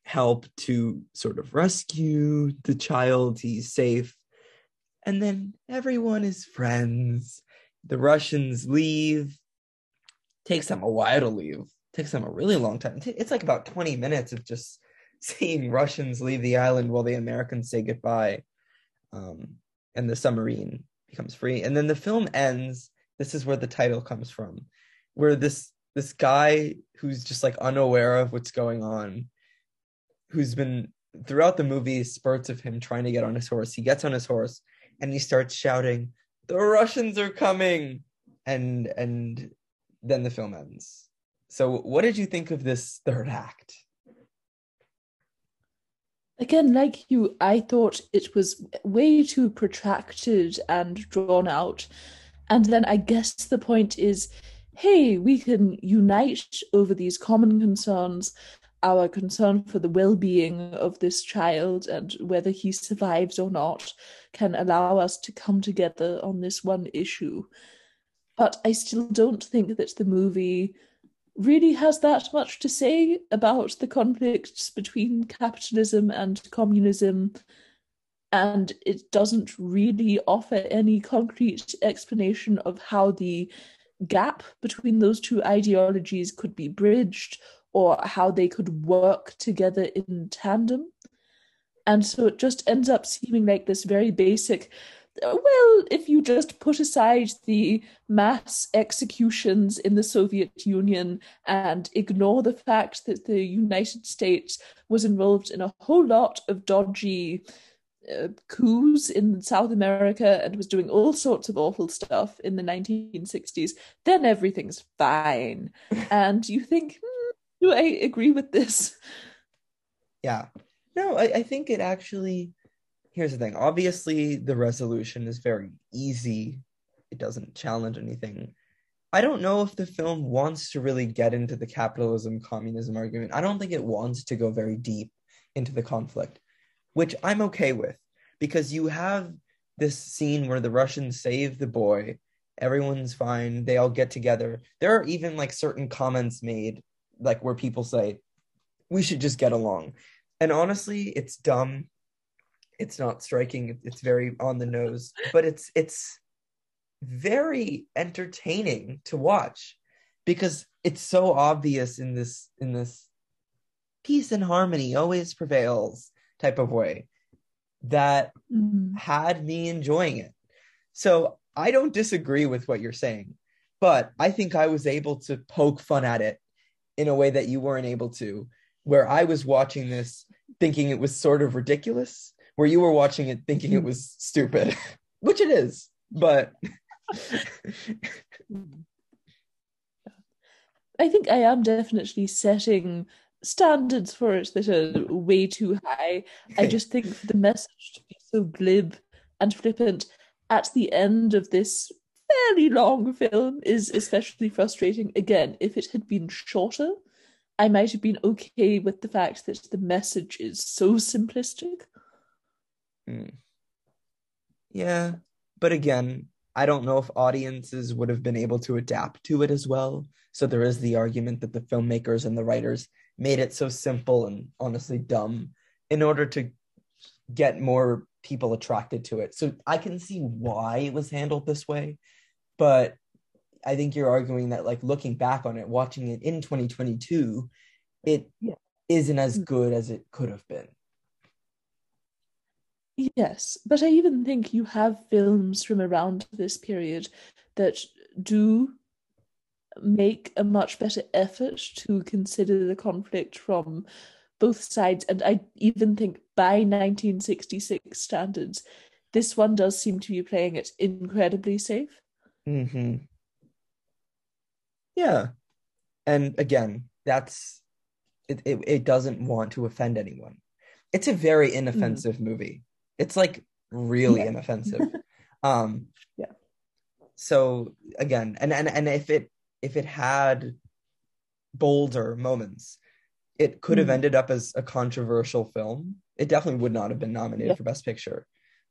help to sort of rescue the child. He's safe. And then everyone is friends. The russians leave. Takes them a while to leave takes them a really long time. It's like about 20 minutes of just seeing Russians leave the island while the Americans say goodbye. Um, and the submarine becomes free. And then the film ends. This is where the title comes from, where this this guy who's just like unaware of what's going on, who's been throughout the movie spurts of him trying to get on his horse. He gets on his horse and he starts shouting, "The Russians are coming!" And and then the film ends. So, what did you think of this third act? Again, like you, I thought it was way too protracted and drawn out. And then I guess the point is hey, we can unite over these common concerns our concern for the well being of this child and whether he survives or not can allow us to come together on this one issue. But I still don't think that the movie really has that much to say about the conflicts between capitalism and communism, and it doesn't really offer any concrete explanation of how the gap between those two ideologies could be bridged or how they could work together in tandem. And so it just ends up seeming like this very basic well, if you just put aside the mass executions in the Soviet Union and ignore the fact that the United States was involved in a whole lot of dodgy uh, coups in South America and was doing all sorts of awful stuff in the 1960s, then everything's fine. and you think, hmm, do I agree with this? Yeah. No, I, I think it actually here's the thing. Obviously the resolution is very easy. It doesn't challenge anything. I don't know if the film wants to really get into the capitalism communism argument. I don't think it wants to go very deep into the conflict which i'm okay with because you have this scene where the russians save the boy. Everyone's fine. They all get together. There are even like certain comments made like where people say we should just get along. And honestly it's dumb it's not striking it's very on the nose but it's it's very entertaining to watch because it's so obvious in this in this peace and harmony always prevails type of way that mm. had me enjoying it so i don't disagree with what you're saying but i think i was able to poke fun at it in a way that you weren't able to where i was watching this thinking it was sort of ridiculous where you were watching it thinking it was stupid, which it is, but I think I am definitely setting standards for it that are way too high. I just think the message to be so glib and flippant at the end of this fairly long film is especially frustrating. Again, if it had been shorter, I might have been okay with the fact that the message is so simplistic. Mm. Yeah, but again, I don't know if audiences would have been able to adapt to it as well. So there is the argument that the filmmakers and the writers made it so simple and honestly dumb in order to get more people attracted to it. So I can see why it was handled this way, but I think you're arguing that like looking back on it, watching it in 2022, it yeah. not as mm. good as it could have been. Yes, but I even think you have films from around this period that do make a much better effort to consider the conflict from both sides. And I even think by 1966 standards, this one does seem to be playing it incredibly safe. hmm Yeah. And again, that's it, it, it doesn't want to offend anyone. It's a very inoffensive mm. movie. It's like really yeah. inoffensive. um yeah. So again, and and and if it if it had bolder moments, it could have mm. ended up as a controversial film. It definitely would not have been nominated yeah. for Best Picture.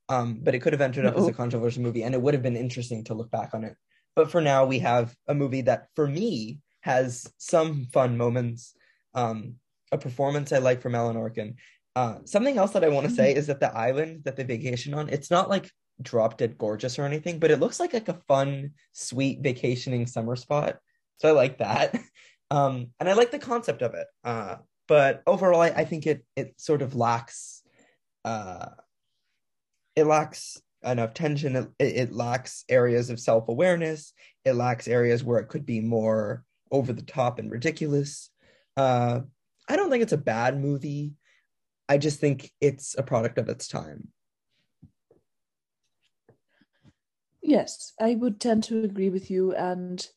Um, but it could have ended up no. as a controversial movie and it would have been interesting to look back on it. But for now, we have a movie that, for me, has some fun moments, um, a performance I like from Alan Arkin, uh, something else that I want to say mm-hmm. is that the island that they vacation on, it's not like drop dead gorgeous or anything, but it looks like like a fun, sweet vacationing summer spot. So I like that. Um, and I like the concept of it. Uh, but overall, I, I think it it sort of lacks uh, it lacks enough tension. It, it lacks areas of self awareness. It lacks areas where it could be more over the top and ridiculous. Uh, I don't think it's a bad movie. I just think it's a product of its time. Yes, I would tend to agree with you. And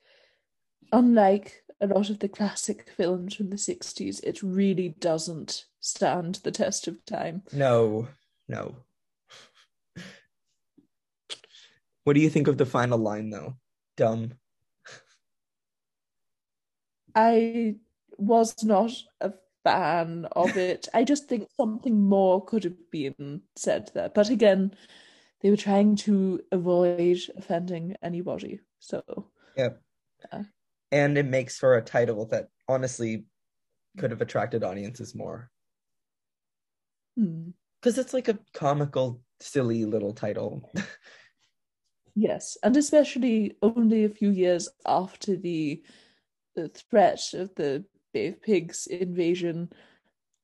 unlike a lot of the classic films from the 60s, it really doesn't stand the test of time. No, no. what do you think of the final line, though? Dumb. I was not a fan of it. I just think something more could have been said there. But again, they were trying to avoid offending anybody. So yeah. yeah. And it makes for a title that honestly could have attracted audiences more. Because hmm. it's like a comical, silly little title. yes, and especially only a few years after the, the threat of the Bay Pigs invasion,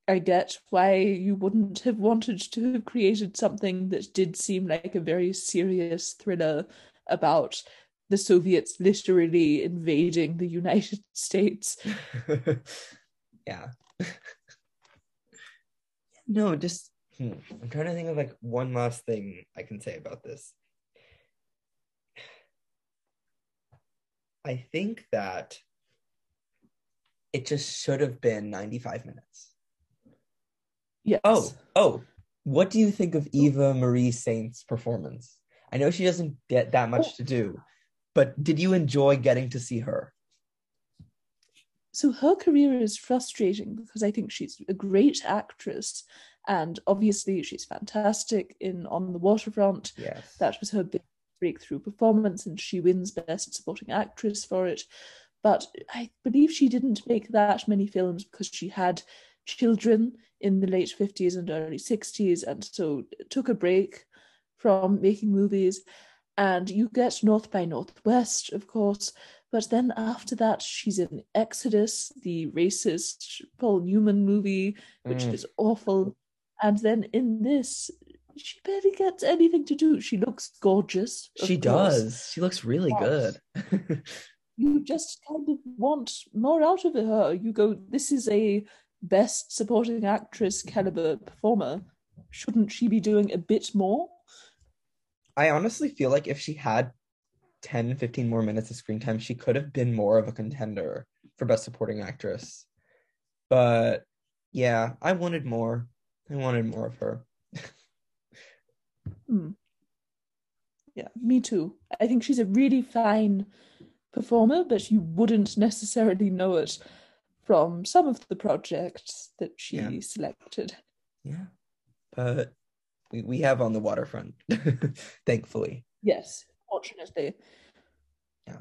I get why you wouldn't have wanted to have created something that did seem like a very serious thriller about the Soviets literally invading the United States. yeah. no, just hmm, I'm trying to think of like one last thing I can say about this. I think that it just should have been 95 minutes. Yes. Oh, oh, what do you think of Eva Marie Saint's performance? I know she doesn't get that much oh. to do, but did you enjoy getting to see her? So her career is frustrating because I think she's a great actress and obviously she's fantastic in On the Waterfront. Yes. That was her big breakthrough performance and she wins Best Supporting Actress for it. But I believe she didn't make that many films because she had children in the late 50s and early 60s and so took a break from making movies. And you get North by Northwest, of course, but then after that, she's in Exodus, the racist Paul Newman movie, which mm. is awful. And then in this, she barely gets anything to do. She looks gorgeous. She course. does. She looks really good. you just kind of want more out of her. You go, this is a best supporting actress caliber performer. Shouldn't she be doing a bit more? I honestly feel like if she had 10, 15 more minutes of screen time, she could have been more of a contender for best supporting actress. But yeah, I wanted more. I wanted more of her. hmm. Yeah, me too. I think she's a really fine performer, but you wouldn't necessarily know it from some of the projects that she yeah. selected. Yeah. But we, we have on the waterfront, thankfully. Yes, fortunately. Yeah.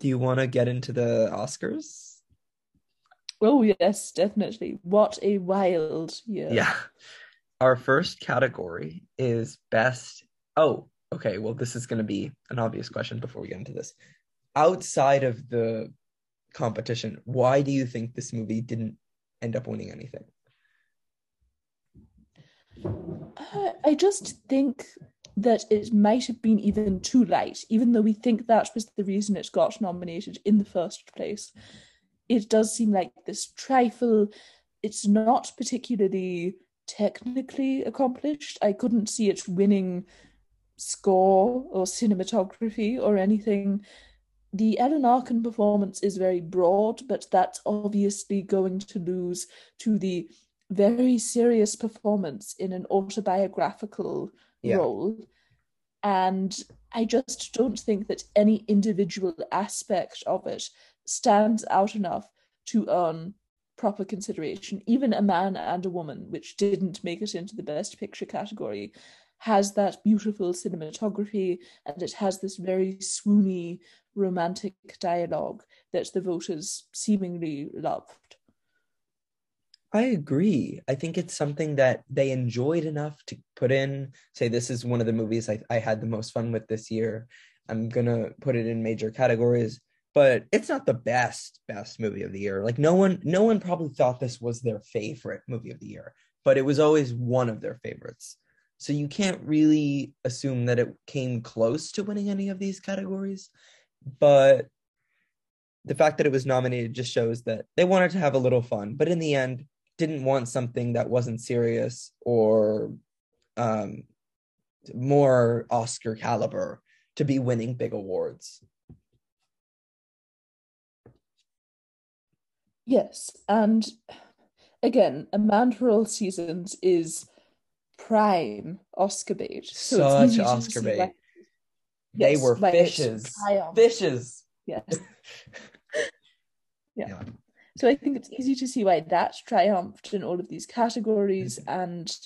Do you want to get into the Oscars? Oh, yes, definitely. What a wild year. Yeah. Our first category is best. Oh, okay. Well, this is going to be an obvious question before we get into this outside of the competition, why do you think this movie didn't end up winning anything? I just think that it might have been even too late, even though we think that was the reason it got nominated in the first place. It does seem like this trifle. It's not particularly technically accomplished. I couldn't see it winning score or cinematography or anything the Alan Arkin performance is very broad, but that's obviously going to lose to the very serious performance in an autobiographical yeah. role. And I just don't think that any individual aspect of it stands out enough to earn proper consideration. Even a man and a woman, which didn't make it into the best picture category, has that beautiful cinematography and it has this very swoony romantic dialogue that the voters seemingly loved. I agree. I think it's something that they enjoyed enough to put in, say, this is one of the movies I, I had the most fun with this year. I'm going to put it in major categories, but it's not the best, best movie of the year. Like, no one, no one probably thought this was their favorite movie of the year, but it was always one of their favorites. So you can't really assume that it came close to winning any of these categories but the fact that it was nominated just shows that they wanted to have a little fun, but in the end, didn't want something that wasn't serious or um, more Oscar caliber to be winning big awards. Yes, and again, A Man for All Seasons is prime Oscar bait. So Such Oscar bait. Yes, they were fishes. Fishes. Yes. yeah. yeah. So I think it's easy to see why that triumphed in all of these categories, mm-hmm. and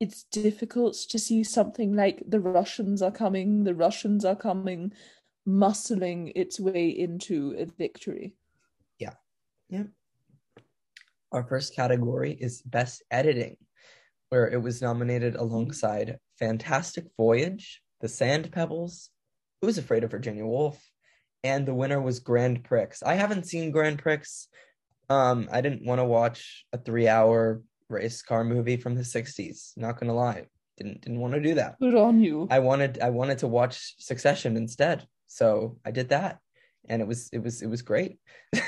it's difficult to see something like the Russians are coming, the Russians are coming, muscling its way into a victory. Yeah. Yeah. Our first category is Best Editing, where it was nominated alongside Fantastic Voyage, The Sand Pebbles, who was afraid of Virginia Woolf, and the winner was Grand Prix. I haven't seen Grand Prix. Um, I didn't want to watch a three-hour race car movie from the 60s. Not gonna lie. Didn't didn't want to do that. Good on you. I wanted I wanted to watch Succession instead. So I did that. And it was it was it was great.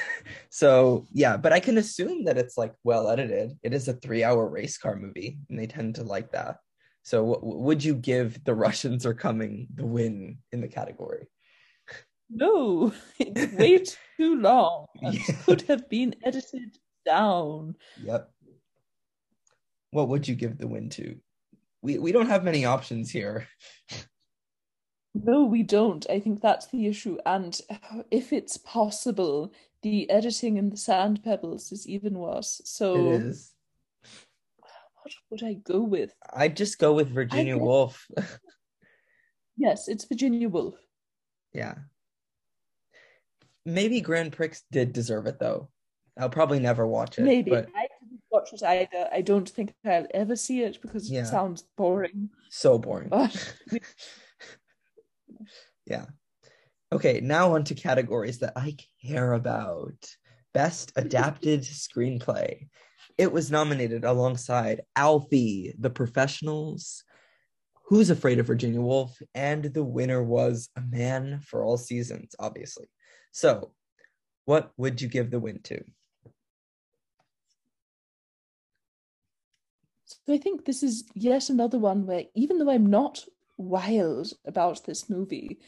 so yeah, but I can assume that it's like well edited. It is a three hour race car movie, and they tend to like that. So w- would you give The Russians Are Coming the win in the category? No, it's way too long and Yeah. could have been edited down. Yep. What would you give the win to? We we don't have many options here. No, we don't. I think that's the issue. And if it's possible, the editing in the Sand Pebbles is even worse. So, It is. What would I go with? I'd just go with Virginia Woolf. Yes, it's Virginia Woolf. yeah. Maybe Grand Prix did deserve it though. I'll probably never watch it. Maybe. but I didn't watch it either. I don't think I'll ever see it because Yeah. it sounds boring. so boring. But yeah. Okay, now on to categories that I care about. Best adapted screenplay. It was nominated alongside Alfie, The Professionals, Who's Afraid of Virginia Woolf, and the winner was A Man for All Seasons, obviously. So, what would you give the win to? So I think this is yet another one where even though I'm not wild about this movie,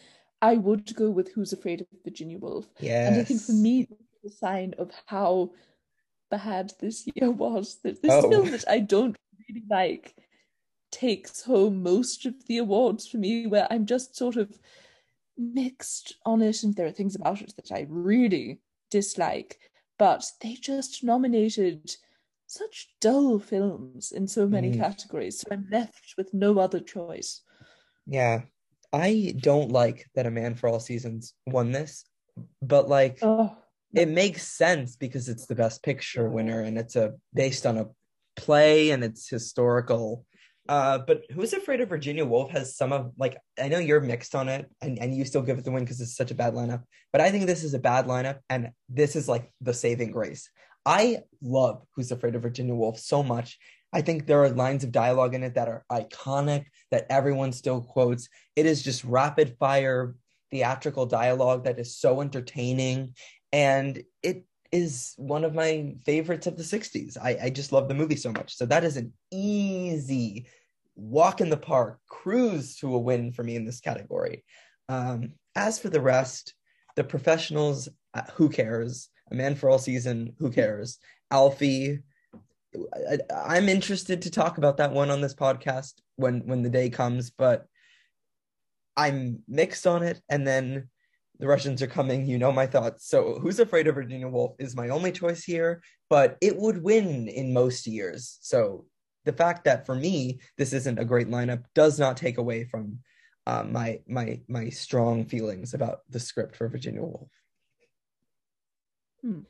I would go with Who's Afraid of Virginia Woolf. Yes. And I think for me, it's a sign of how bad this year was. That this Oh. film that I don't really like takes home most of the awards for me, where I'm just sort of mixed on it, and there are things about it that I really dislike. But they just nominated such dull films in so many Mm. categories, so I'm left with no other choice. Yeah. I don't like that A Man for All Seasons won this, but like Oh, it makes sense because it's the best picture winner and it's a based on a play and it's historical. Uh, but Who's Afraid of Virginia Woolf has some of like I know you're mixed on it and, and you still give it the win because it's such a bad lineup, but I think this is a bad lineup and this is like the saving grace. I love Who's Afraid of Virginia Woolf so much. I think there are lines of dialogue in it that are iconic that everyone still quotes. It is just rapid fire theatrical dialogue that is so entertaining and it is one of my favorites of the 60s. I, I just love the movie so much. So that is an easy walk in the park, cruise to a win for me in this category. Um, as for the rest, the professionals, uh, who cares? A Man for All Season, who cares? Alfie, I, I'm interested to talk about that one on this podcast when when the day comes, but I'm mixed on it. And then the Russians are coming. You know my thoughts. So Who's Afraid of Virginia Woolf is my only choice here, but it would win in most years. So the fact that for me this isn't a great lineup does not take away from uh, my my my strong feelings about the script for Virginia Woolf. Hmm.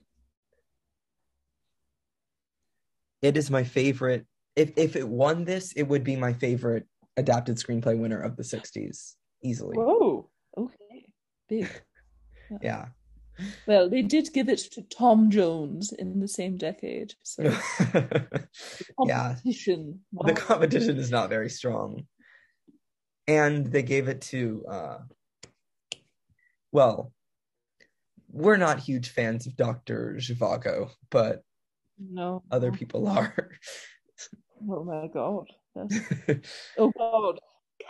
It is my favorite. If if it won this, it would be my favorite adapted screenplay winner of the '60s easily. whoa, big. Yeah. Well, they did give it to Tom Jones in the same decade, so yeah. competition. The competition is not very strong. And they gave it to uh well, we're not huge fans of Dr. Zhivago, but No. other people are. Oh my god. That's- Oh god.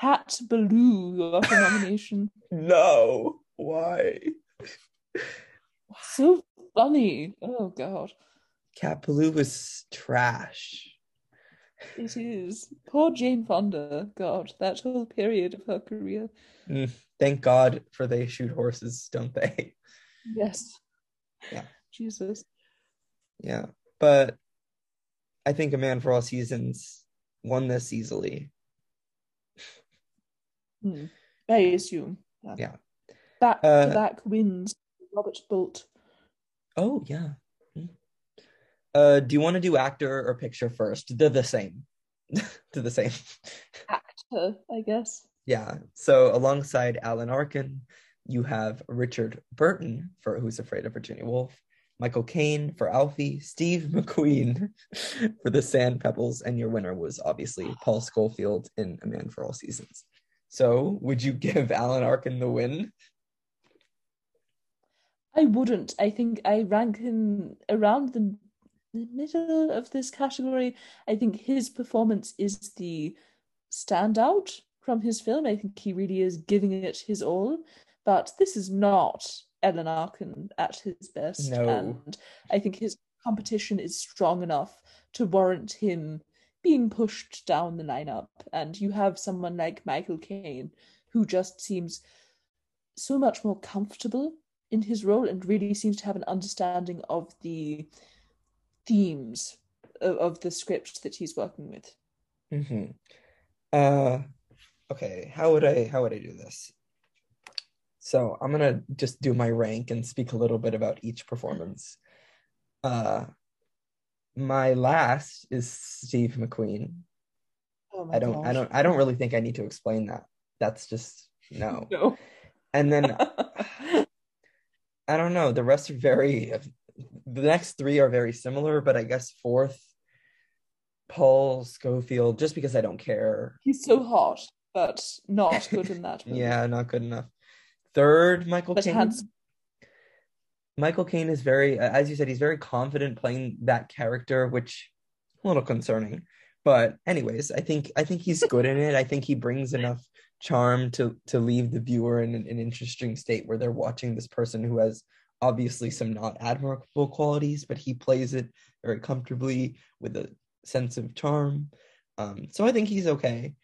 Cat Ballou you got a nomination. no. Why? so funny. Oh god. Cat was trash. It is. Poor Jane Fonda. God, that whole period of her career. Mm, thank God for they shoot horses, don't they? Yes. Yeah. Jesus. Yeah. But I think A Man for All Seasons won this easily. Hmm. I assume. Yeah. Back Uh, to back wins. Robert Bolt. Oh yeah. Mm. Uh, do you want to do actor or picture first? They're the same. They're the same. Actor, I guess. Yeah. So alongside Alan Arkin, you have Richard Burton for Who's Afraid of Virginia Woolf, Michael Caine for Alfie, Steve McQueen for the Sand Pebbles, and your winner was obviously Paul Scofield in A Man for All Seasons. So, would you give Alan Arkin the win? I wouldn't. I think I rank him around the middle of this category. I think his performance is the standout from his film. I think he really is giving it his all. But this is not Alan Arkin at his best. No. And I think his competition is strong enough to warrant him being pushed down the lineup. And you have someone like Michael Caine, who just seems so much more comfortable in his role and really seems to have an understanding of the themes of, of the script that he's working with. Mm-hmm. Uh, okay. How would I how would I do this? So I'm gonna just do my rank and speak a little bit about each performance. Uh, my last is Steve McQueen. Oh I don't I don't I don't really think I need to explain that. That's just no. No. And then I don't know. The rest are very. The next three are very similar, but I guess fourth, Paul Scofield, just because I don't care. He's so hot, but not good in that. movie. Yeah, not good enough. Third, Michael But Caine. Michael Caine is very, as you said, he's very confident playing that character, which a little concerning. But anyways, I think I think he's good in it. I think he brings enough charm to to leave the viewer in an, an interesting state where they're watching this person who has obviously some not admirable qualities, but he plays it very comfortably with a sense of charm. Um, so I think he's okay.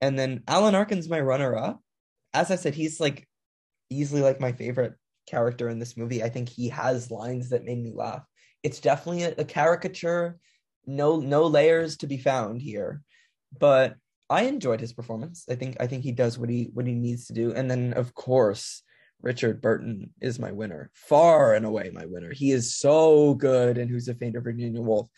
And then Alan Arkin's my runner up. As I said, he's like easily like my favorite character in this movie. I think he has lines that made me laugh. It's definitely a, a caricature, no no layers to be found here. But I enjoyed his performance. I think I think he does what he what he needs to do. And then of course, Richard Burton is my winner. Far and away my winner. He is so good and Who's a fan of Virginia Woolf.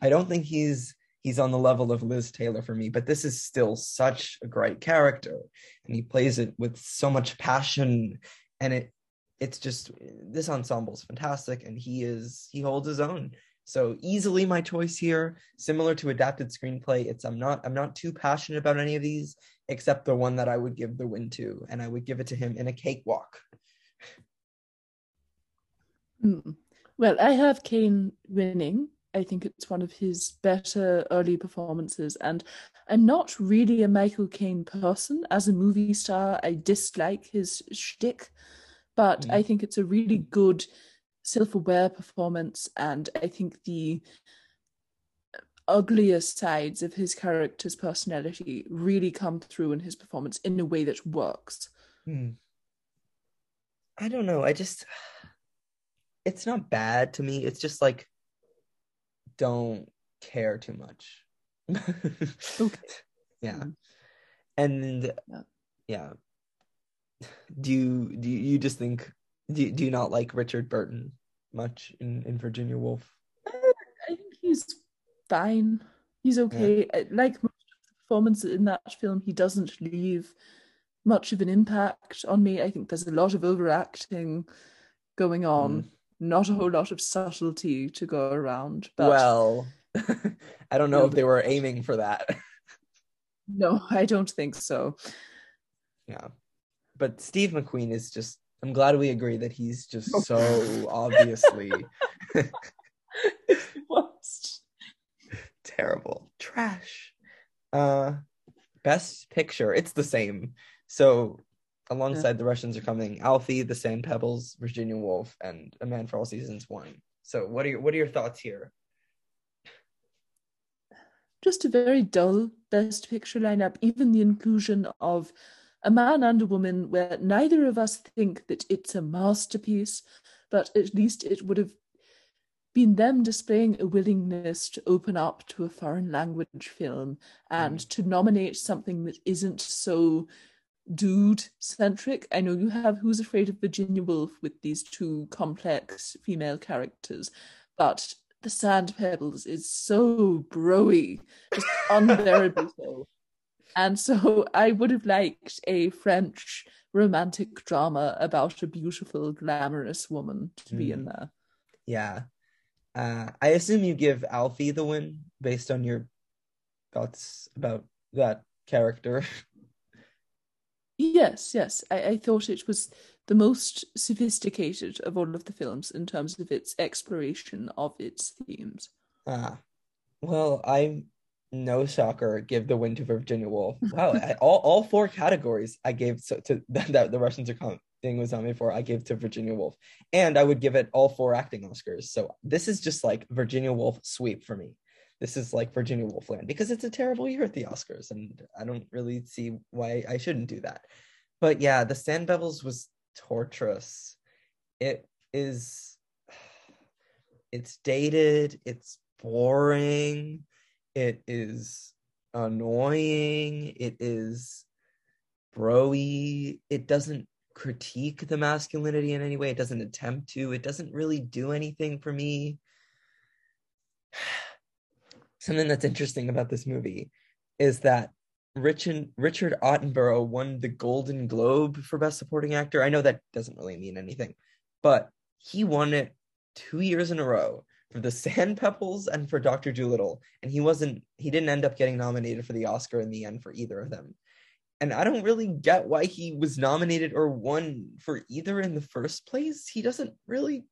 I don't think he's he's on the level of Liz Taylor for me, but this is still such a great character and he plays it with so much passion and it it's just this ensemble is fantastic and he is he holds his own so easily my choice here similar to adapted screenplay it's i'm not i'm not too passionate about any of these except the one that i would give the win to and i would give it to him in a cakewalk Hmm. Well, I have Caine winning. I think it's one of his better early performances, and I'm not really a Michael Caine person. As a movie star, I dislike his shtick, but Mm. I think it's a really good self-aware performance, and I think the uglier sides of his character's personality really come through in his performance in a way that works. Hmm. i don't know i just it's not bad to me it's just like don't care too much Okay. yeah Mm. and Yeah. yeah do you do you just think do, do you not like richard burton much in in virginia woolf I think he's fine. He's okay. I- Like most of the performances in that film, he doesn't leave much of an impact on me. I think there's a lot of overacting going on, hmm. not a whole lot of subtlety to go around. But well i don't know No, if they were aiming for that no, I don't think so. yeah but steve mcqueen is just i'm glad we agree that he's just so obviously terrible. Trash. Uh best picture. It's the same. So alongside the russians are coming alfie the sand pebbles virginia woolf and a man for all seasons one. So what are your what are your thoughts here? Just a very dull best picture lineup even the inclusion of a man and a woman where neither of us think that it's a masterpiece but at least it would have been them displaying a willingness to open up to a foreign language film and mm. to nominate something that isn't so dude centric. I know you have Who's Afraid of Virginia Woolf with these two complex female characters, but The Sand Pebbles is so broy, just unbearably so. And so I would have liked a French romantic drama about a beautiful, glamorous woman to be in there. Yeah. Uh, I assume you give Alfie the win based on your thoughts about that character. Yes, yes. I, I thought it was the most sophisticated of all of the films in terms of its exploration of its themes. Ah, well, I'm no shocker. Give the win to Virginia Woolf. Wow, all all four categories I gave so, to that the Russians are coming thing was nominated for. I gave to Virginia Woolf, and I would give it all four acting Oscars. So this is just like Virginia Woolf sweep for me. This is like Virginia Woolf land because it's a terrible year at the Oscars, and I don't really see why I shouldn't do that. But yeah, the Sand Pebbles was torturous. It is. It's dated. It's boring. It is annoying. It is broy. It doesn't critique the masculinity in any way. It doesn't attempt to. It doesn't really do anything for me. Something that's interesting about this movie is that Richard Richard Attenborough won the Golden Globe for Best Supporting Actor. I know that doesn't really mean anything, but he won it two years in a row for the Sand Pebbles and for Doctor Dolittle, and he wasn't. He didn't end up getting nominated for the Oscar in the end for either of them and I don't really get why he was nominated or won for either in the first place. He doesn't really.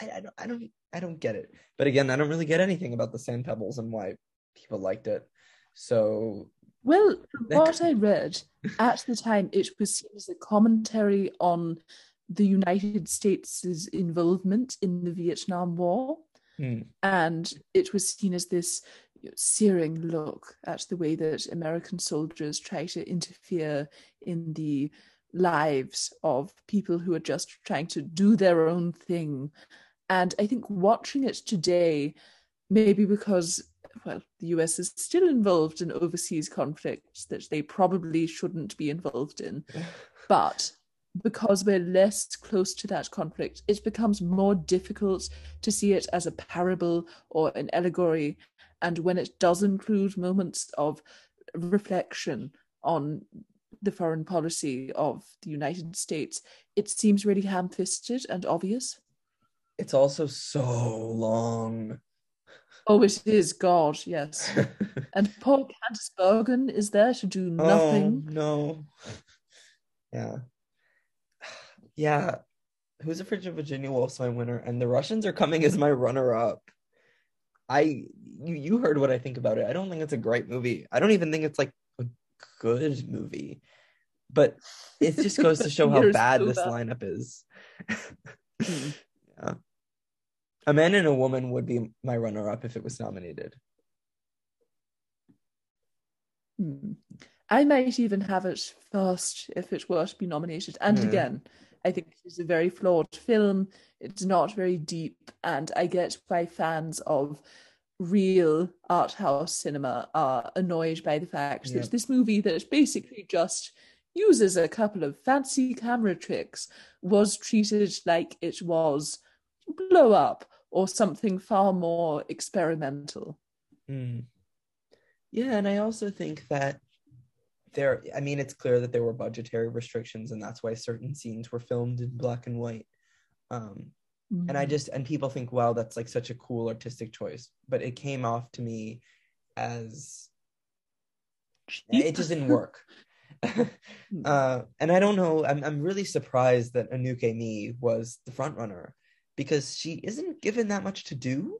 I, I don't. I don't. I don't get it. But again, I don't really get anything about the Sand Pebbles and why people liked it. So. Well, from what I read at the time, it was seen as a commentary on the United States' involvement in the Vietnam War. Hmm. And it was seen as this searing look at the way that American soldiers try to interfere in the lives of people who are just trying to do their own thing. And I think watching it today, maybe because, well, the US is still involved in overseas conflicts that they probably shouldn't be involved in. but because we're less close to that conflict, it becomes more difficult to see it as a parable or an allegory and when it does include moments of reflection on the foreign policy of the United States, it seems really ham fisted and obvious. It's also so long. Oh, it is, God, yes. and poor Candice Bergen is there to do oh, nothing. Oh, no. Yeah. Yeah. Who's afraid of Virginia Woolf's my winner? And the Russians are coming as my runner up. I you you heard what I think about it. I don't think it's a great movie. I don't even think it's like a good movie. But it just goes to show how bad so this bad. lineup is. mm. Yeah. A Man and a Woman would be my runner up if it was nominated. Hmm. I might even have it first if it were to be nominated. And mm. again, I think it's a very flawed film. It's not very deep, and I get why fans of real art house cinema are annoyed by the fact that this movie that basically just uses a couple of fancy camera tricks was treated like it was blow up or something far more experimental. Mm. Yeah, and I also think that there i mean it's clear that there were budgetary restrictions and that's why certain scenes were filmed in black and white um mm-hmm. and i mm-hmm. just and people think wow that's like such a cool artistic choice but it came off to me as it just didn't work hmm. uh, and I don't know. I'm I'm really surprised that Anouk Aimée was the front runner because she isn't given that much to do.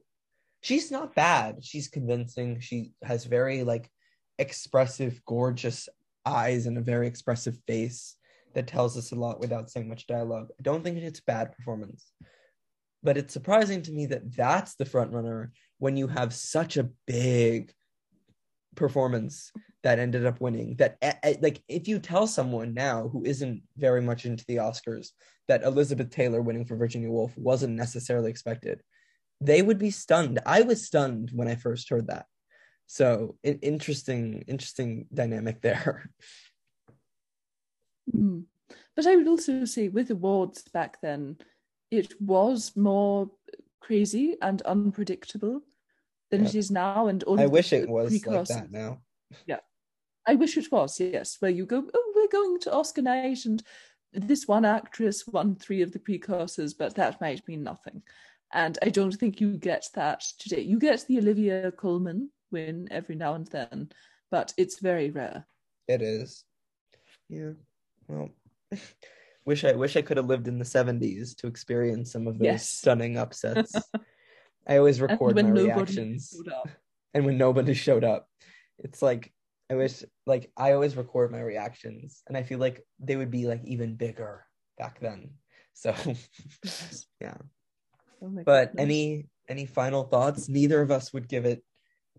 She's not bad. She's convincing. She has very like expressive, gorgeous eyes and a very expressive face that tells us a lot without saying much dialogue. I don't think it's bad performance, but it's surprising to me that that's the front runner when you have such a big performance that ended up winning. That like if you tell someone now who isn't very much into the Oscars that Elizabeth Taylor winning for Virginia Woolf wasn't necessarily expected, they would be stunned. I was stunned when I first heard that. So it, interesting, interesting dynamic there. Mm. But I would also say with awards back then, it was more crazy and unpredictable than yeah. it is now. And all I wish it was like that now. Yeah. I wish it was, yes, where you go, oh, we're going to Oscar night and this one actress won three of the precursors, but that might mean nothing. And I don't think you get that today. You get the Olivia Colman win every now and then, but it's very rare. It is. Yeah. Well, wish I wish I could have lived in the 70s to experience some of those Yes. stunning upsets. I always record my reactions. and when nobody showed up it's like i wish like i always record my reactions and i feel like they would be like even bigger back then so yeah Oh but goodness. any any final thoughts neither of us would give it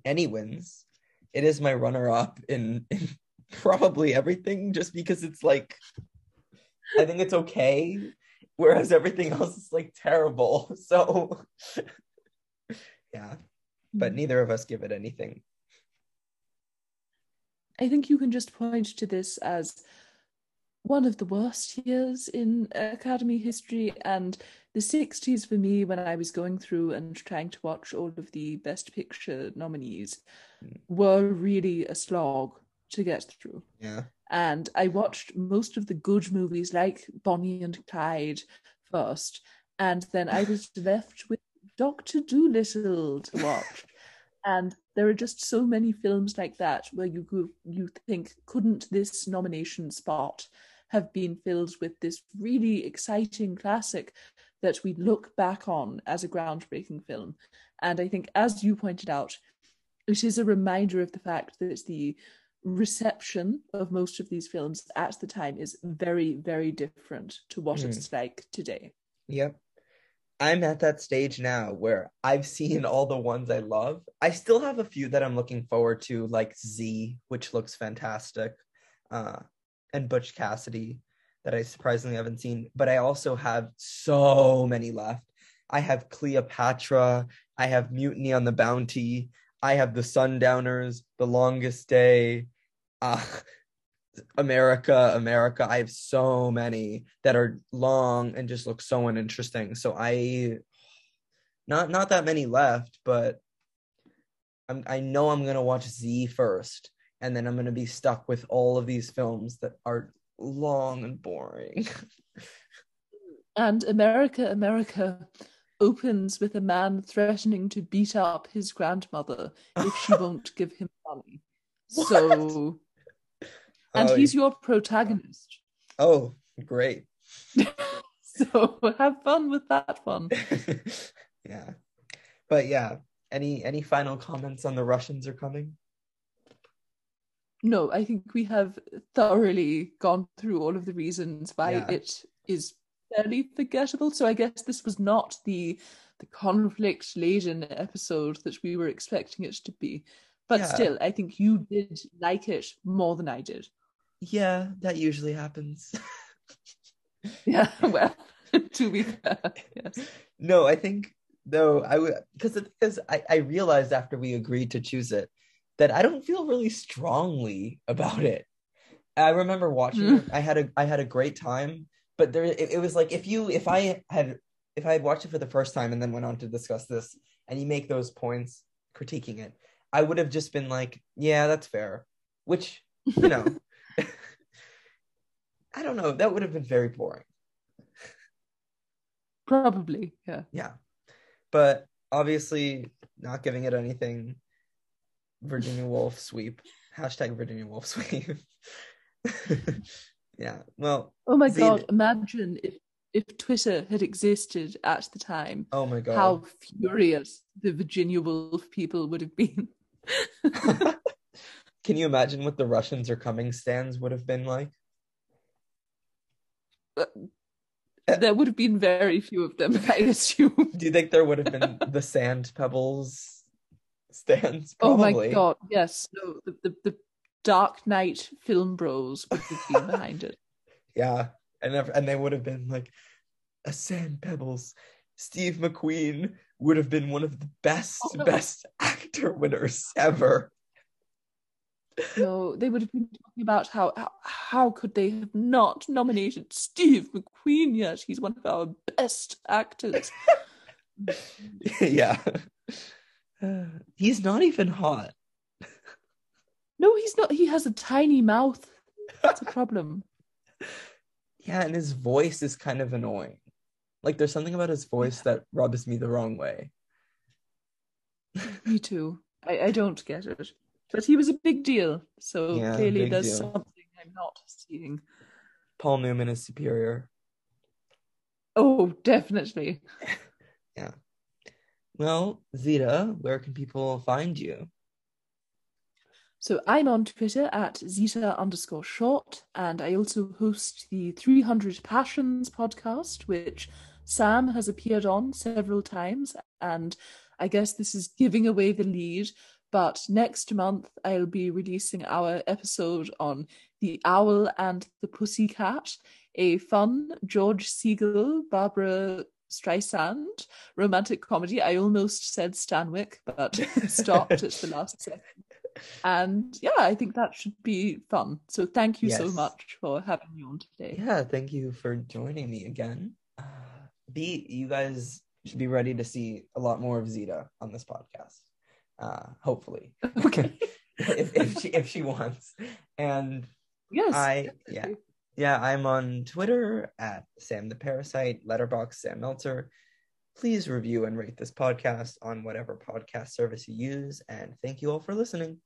any wins. It is my runner up in, in probably everything just because it's like i think it's okay whereas everything else is like terrible. So yeah. But neither of us give it anything. I think you can just point to this as one of the worst years in Academy history. And the 60s for me, when I was going through and trying to watch all of the Best Picture nominees, Mm. were really a slog to get through. yeah And I watched most of the good movies like Bonnie and Clyde first. And then I was left with Doctor Dolittle to watch. And there are just so many films like that where you you think, couldn't this nomination spot have been filled with this really exciting classic that we look back on as a groundbreaking film? And I think, as you pointed out, it is a reminder of the fact that the reception of most of these films at the time is very, very different to what Mm. it's like today. Yep. I'm at that stage now where I've seen all the ones I love. I still have a few that I'm looking forward to, like Z, which looks fantastic, uh, and Butch Cassidy, that I surprisingly haven't seen. But I also have so many left. I have Cleopatra. I have Mutiny on the Bounty. I have The Sundowners, The Longest Day. Uh, America, America. I have so many that are long and just look so uninteresting. So I not not that many left, but I'm I know I'm gonna watch Z first, and then I'm gonna be stuck with all of these films that are long and boring. And America, America opens with a man threatening to beat up his grandmother if she won't give him money. So, and oh, he's your protagonist. oh great. So have fun with that one. yeah. But yeah, any any final comments on the Russians are coming? No, I think we have thoroughly gone through all of the reasons why Yeah. it is fairly forgettable. So I guess this was not the the conflict laden episode that we were expecting it to be. But Yeah. still, I think you did like it more than I did. Yeah, that usually happens. Yeah, well, to be fair, yes. No, I think though I would because because I, I realized after we agreed to choose it that I don't feel really strongly about it. I remember watching hmm. it. I had a I had a great time, but there it, it was like if you if I had if I had watched it for the first time and then went on to discuss this and you make those points critiquing it, I would have just been like, yeah, that's fair. Which, you know, I don't know, that would have been very boring. Probably, yeah. Yeah. But obviously not giving it anything. Virginia Woolf sweep. Hashtag Virginia Woolf sweep. yeah. Well, Oh my See, god, imagine if if Twitter had existed at the time, oh my god. how furious the Virginia Woolf people would have been. Can you imagine what the Russians are coming stands would have been like? Uh, there would have been very few of them, I assume. Do you think there would have been the sand pebbles stands? Oh my god, yes. No, the, the, the Dark Knight film bros would have been behind it. Yeah. And and they would have been like a sand pebbles. Steve McQueen would have been one of the best Oh, no. best actor winners ever. No, they would have been talking about how, how how could they have not nominated Steve McQueen yet? He's one of our best actors. yeah. He's not even hot. No, he's not. He has a tiny mouth. That's a problem. Yeah, and his voice is kind of annoying. Like there's something about his voice that rubs me the wrong way. Me too. I, I don't get it. But he was a big deal. So Yeah, clearly there's deal. something I'm not seeing. Paul Newman is superior. Oh, definitely. Well, Zita, where can people find you? So I'm on Twitter at Zeta underscore short, and I also host the 300 Passions podcast, which Sam has appeared on several times. And I guess this is giving away the lead, but next month I'll be releasing our episode on The Owl and the Pussycat, a fun George Segal, Barbara Streisand romantic comedy. I almost said Stanwyck, but stopped at the last second. And yeah, I think that should be fun. So thank you so much for having me on today. Yeah, thank you for joining me again. Uh, B, you guys should be ready to see a lot more of Zeta on this podcast. Uh, hopefully, Okay. if, if she if she wants. And Yes. I yeah. Yeah I'm on Twitter at Sam the Parasite, Letterboxd Sam Meltzer. Please review and rate this podcast on whatever podcast service you use, and thank you all for listening.